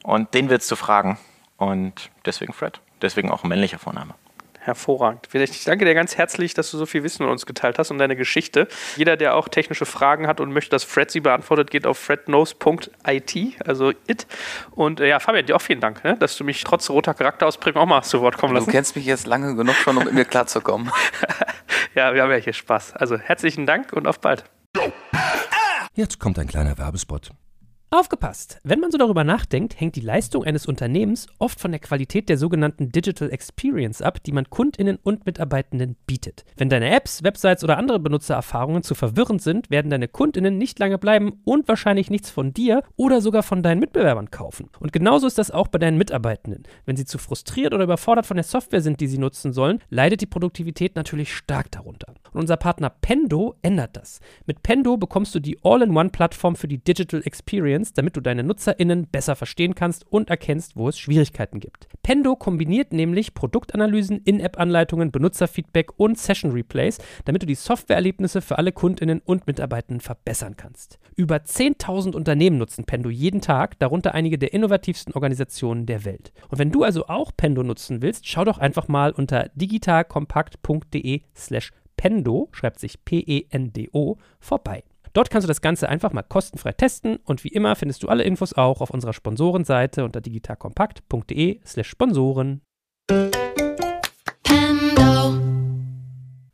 Und den willst du fragen. Und deswegen Fred. Deswegen auch ein männlicher Vorname. Hervorragend. Ich danke dir ganz herzlich, dass du so viel Wissen mit uns geteilt hast und deine Geschichte. Jeder, der auch technische Fragen hat und möchte, dass Fred sie beantwortet, geht auf fredknows.it, also it. Und äh, ja, Fabian, dir auch vielen Dank, ne, dass du mich trotz roter Charakterausprägung auch mal zu Wort kommen lassen. Du kennst mich jetzt lange genug schon, um mit mir klarzukommen. ja, wir haben ja hier Spaß. Also herzlichen Dank und auf bald. Jetzt kommt ein kleiner Werbespot. Aufgepasst! Wenn man so darüber nachdenkt, hängt die Leistung eines Unternehmens oft von der Qualität der sogenannten Digital Experience ab, die man Kundinnen und Mitarbeitenden bietet. Wenn deine Apps, Websites oder andere Benutzererfahrungen zu verwirrend sind, werden deine Kundinnen nicht lange bleiben und wahrscheinlich nichts von dir oder sogar von deinen Mitbewerbern kaufen. Und genauso ist das auch bei deinen Mitarbeitenden. Wenn sie zu frustriert oder überfordert von der Software sind, die sie nutzen sollen, leidet die Produktivität natürlich stark darunter. Und unser Partner Pendo ändert das. Mit Pendo bekommst du die All-in-One-Plattform für die Digital Experience Experience, damit du deine NutzerInnen besser verstehen kannst und erkennst, wo es Schwierigkeiten gibt. Pendo kombiniert nämlich Produktanalysen, In-App-Anleitungen, Benutzerfeedback und Session-Replays, damit du die Softwareerlebnisse für alle KundInnen und Mitarbeitenden verbessern kannst. Über 10.000 Unternehmen nutzen Pendo jeden Tag, darunter einige der innovativsten Organisationen der Welt. Und wenn du also auch Pendo nutzen willst, schau doch einfach mal unter digitalkompakt.de slash Pendo, schreibt sich P-E-N-D-O, vorbei. Dort kannst du das Ganze einfach mal kostenfrei testen und wie immer findest du alle Infos auch auf unserer Sponsorenseite unter digitalkompakt.de/slash Sponsoren.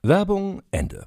Werbung Ende.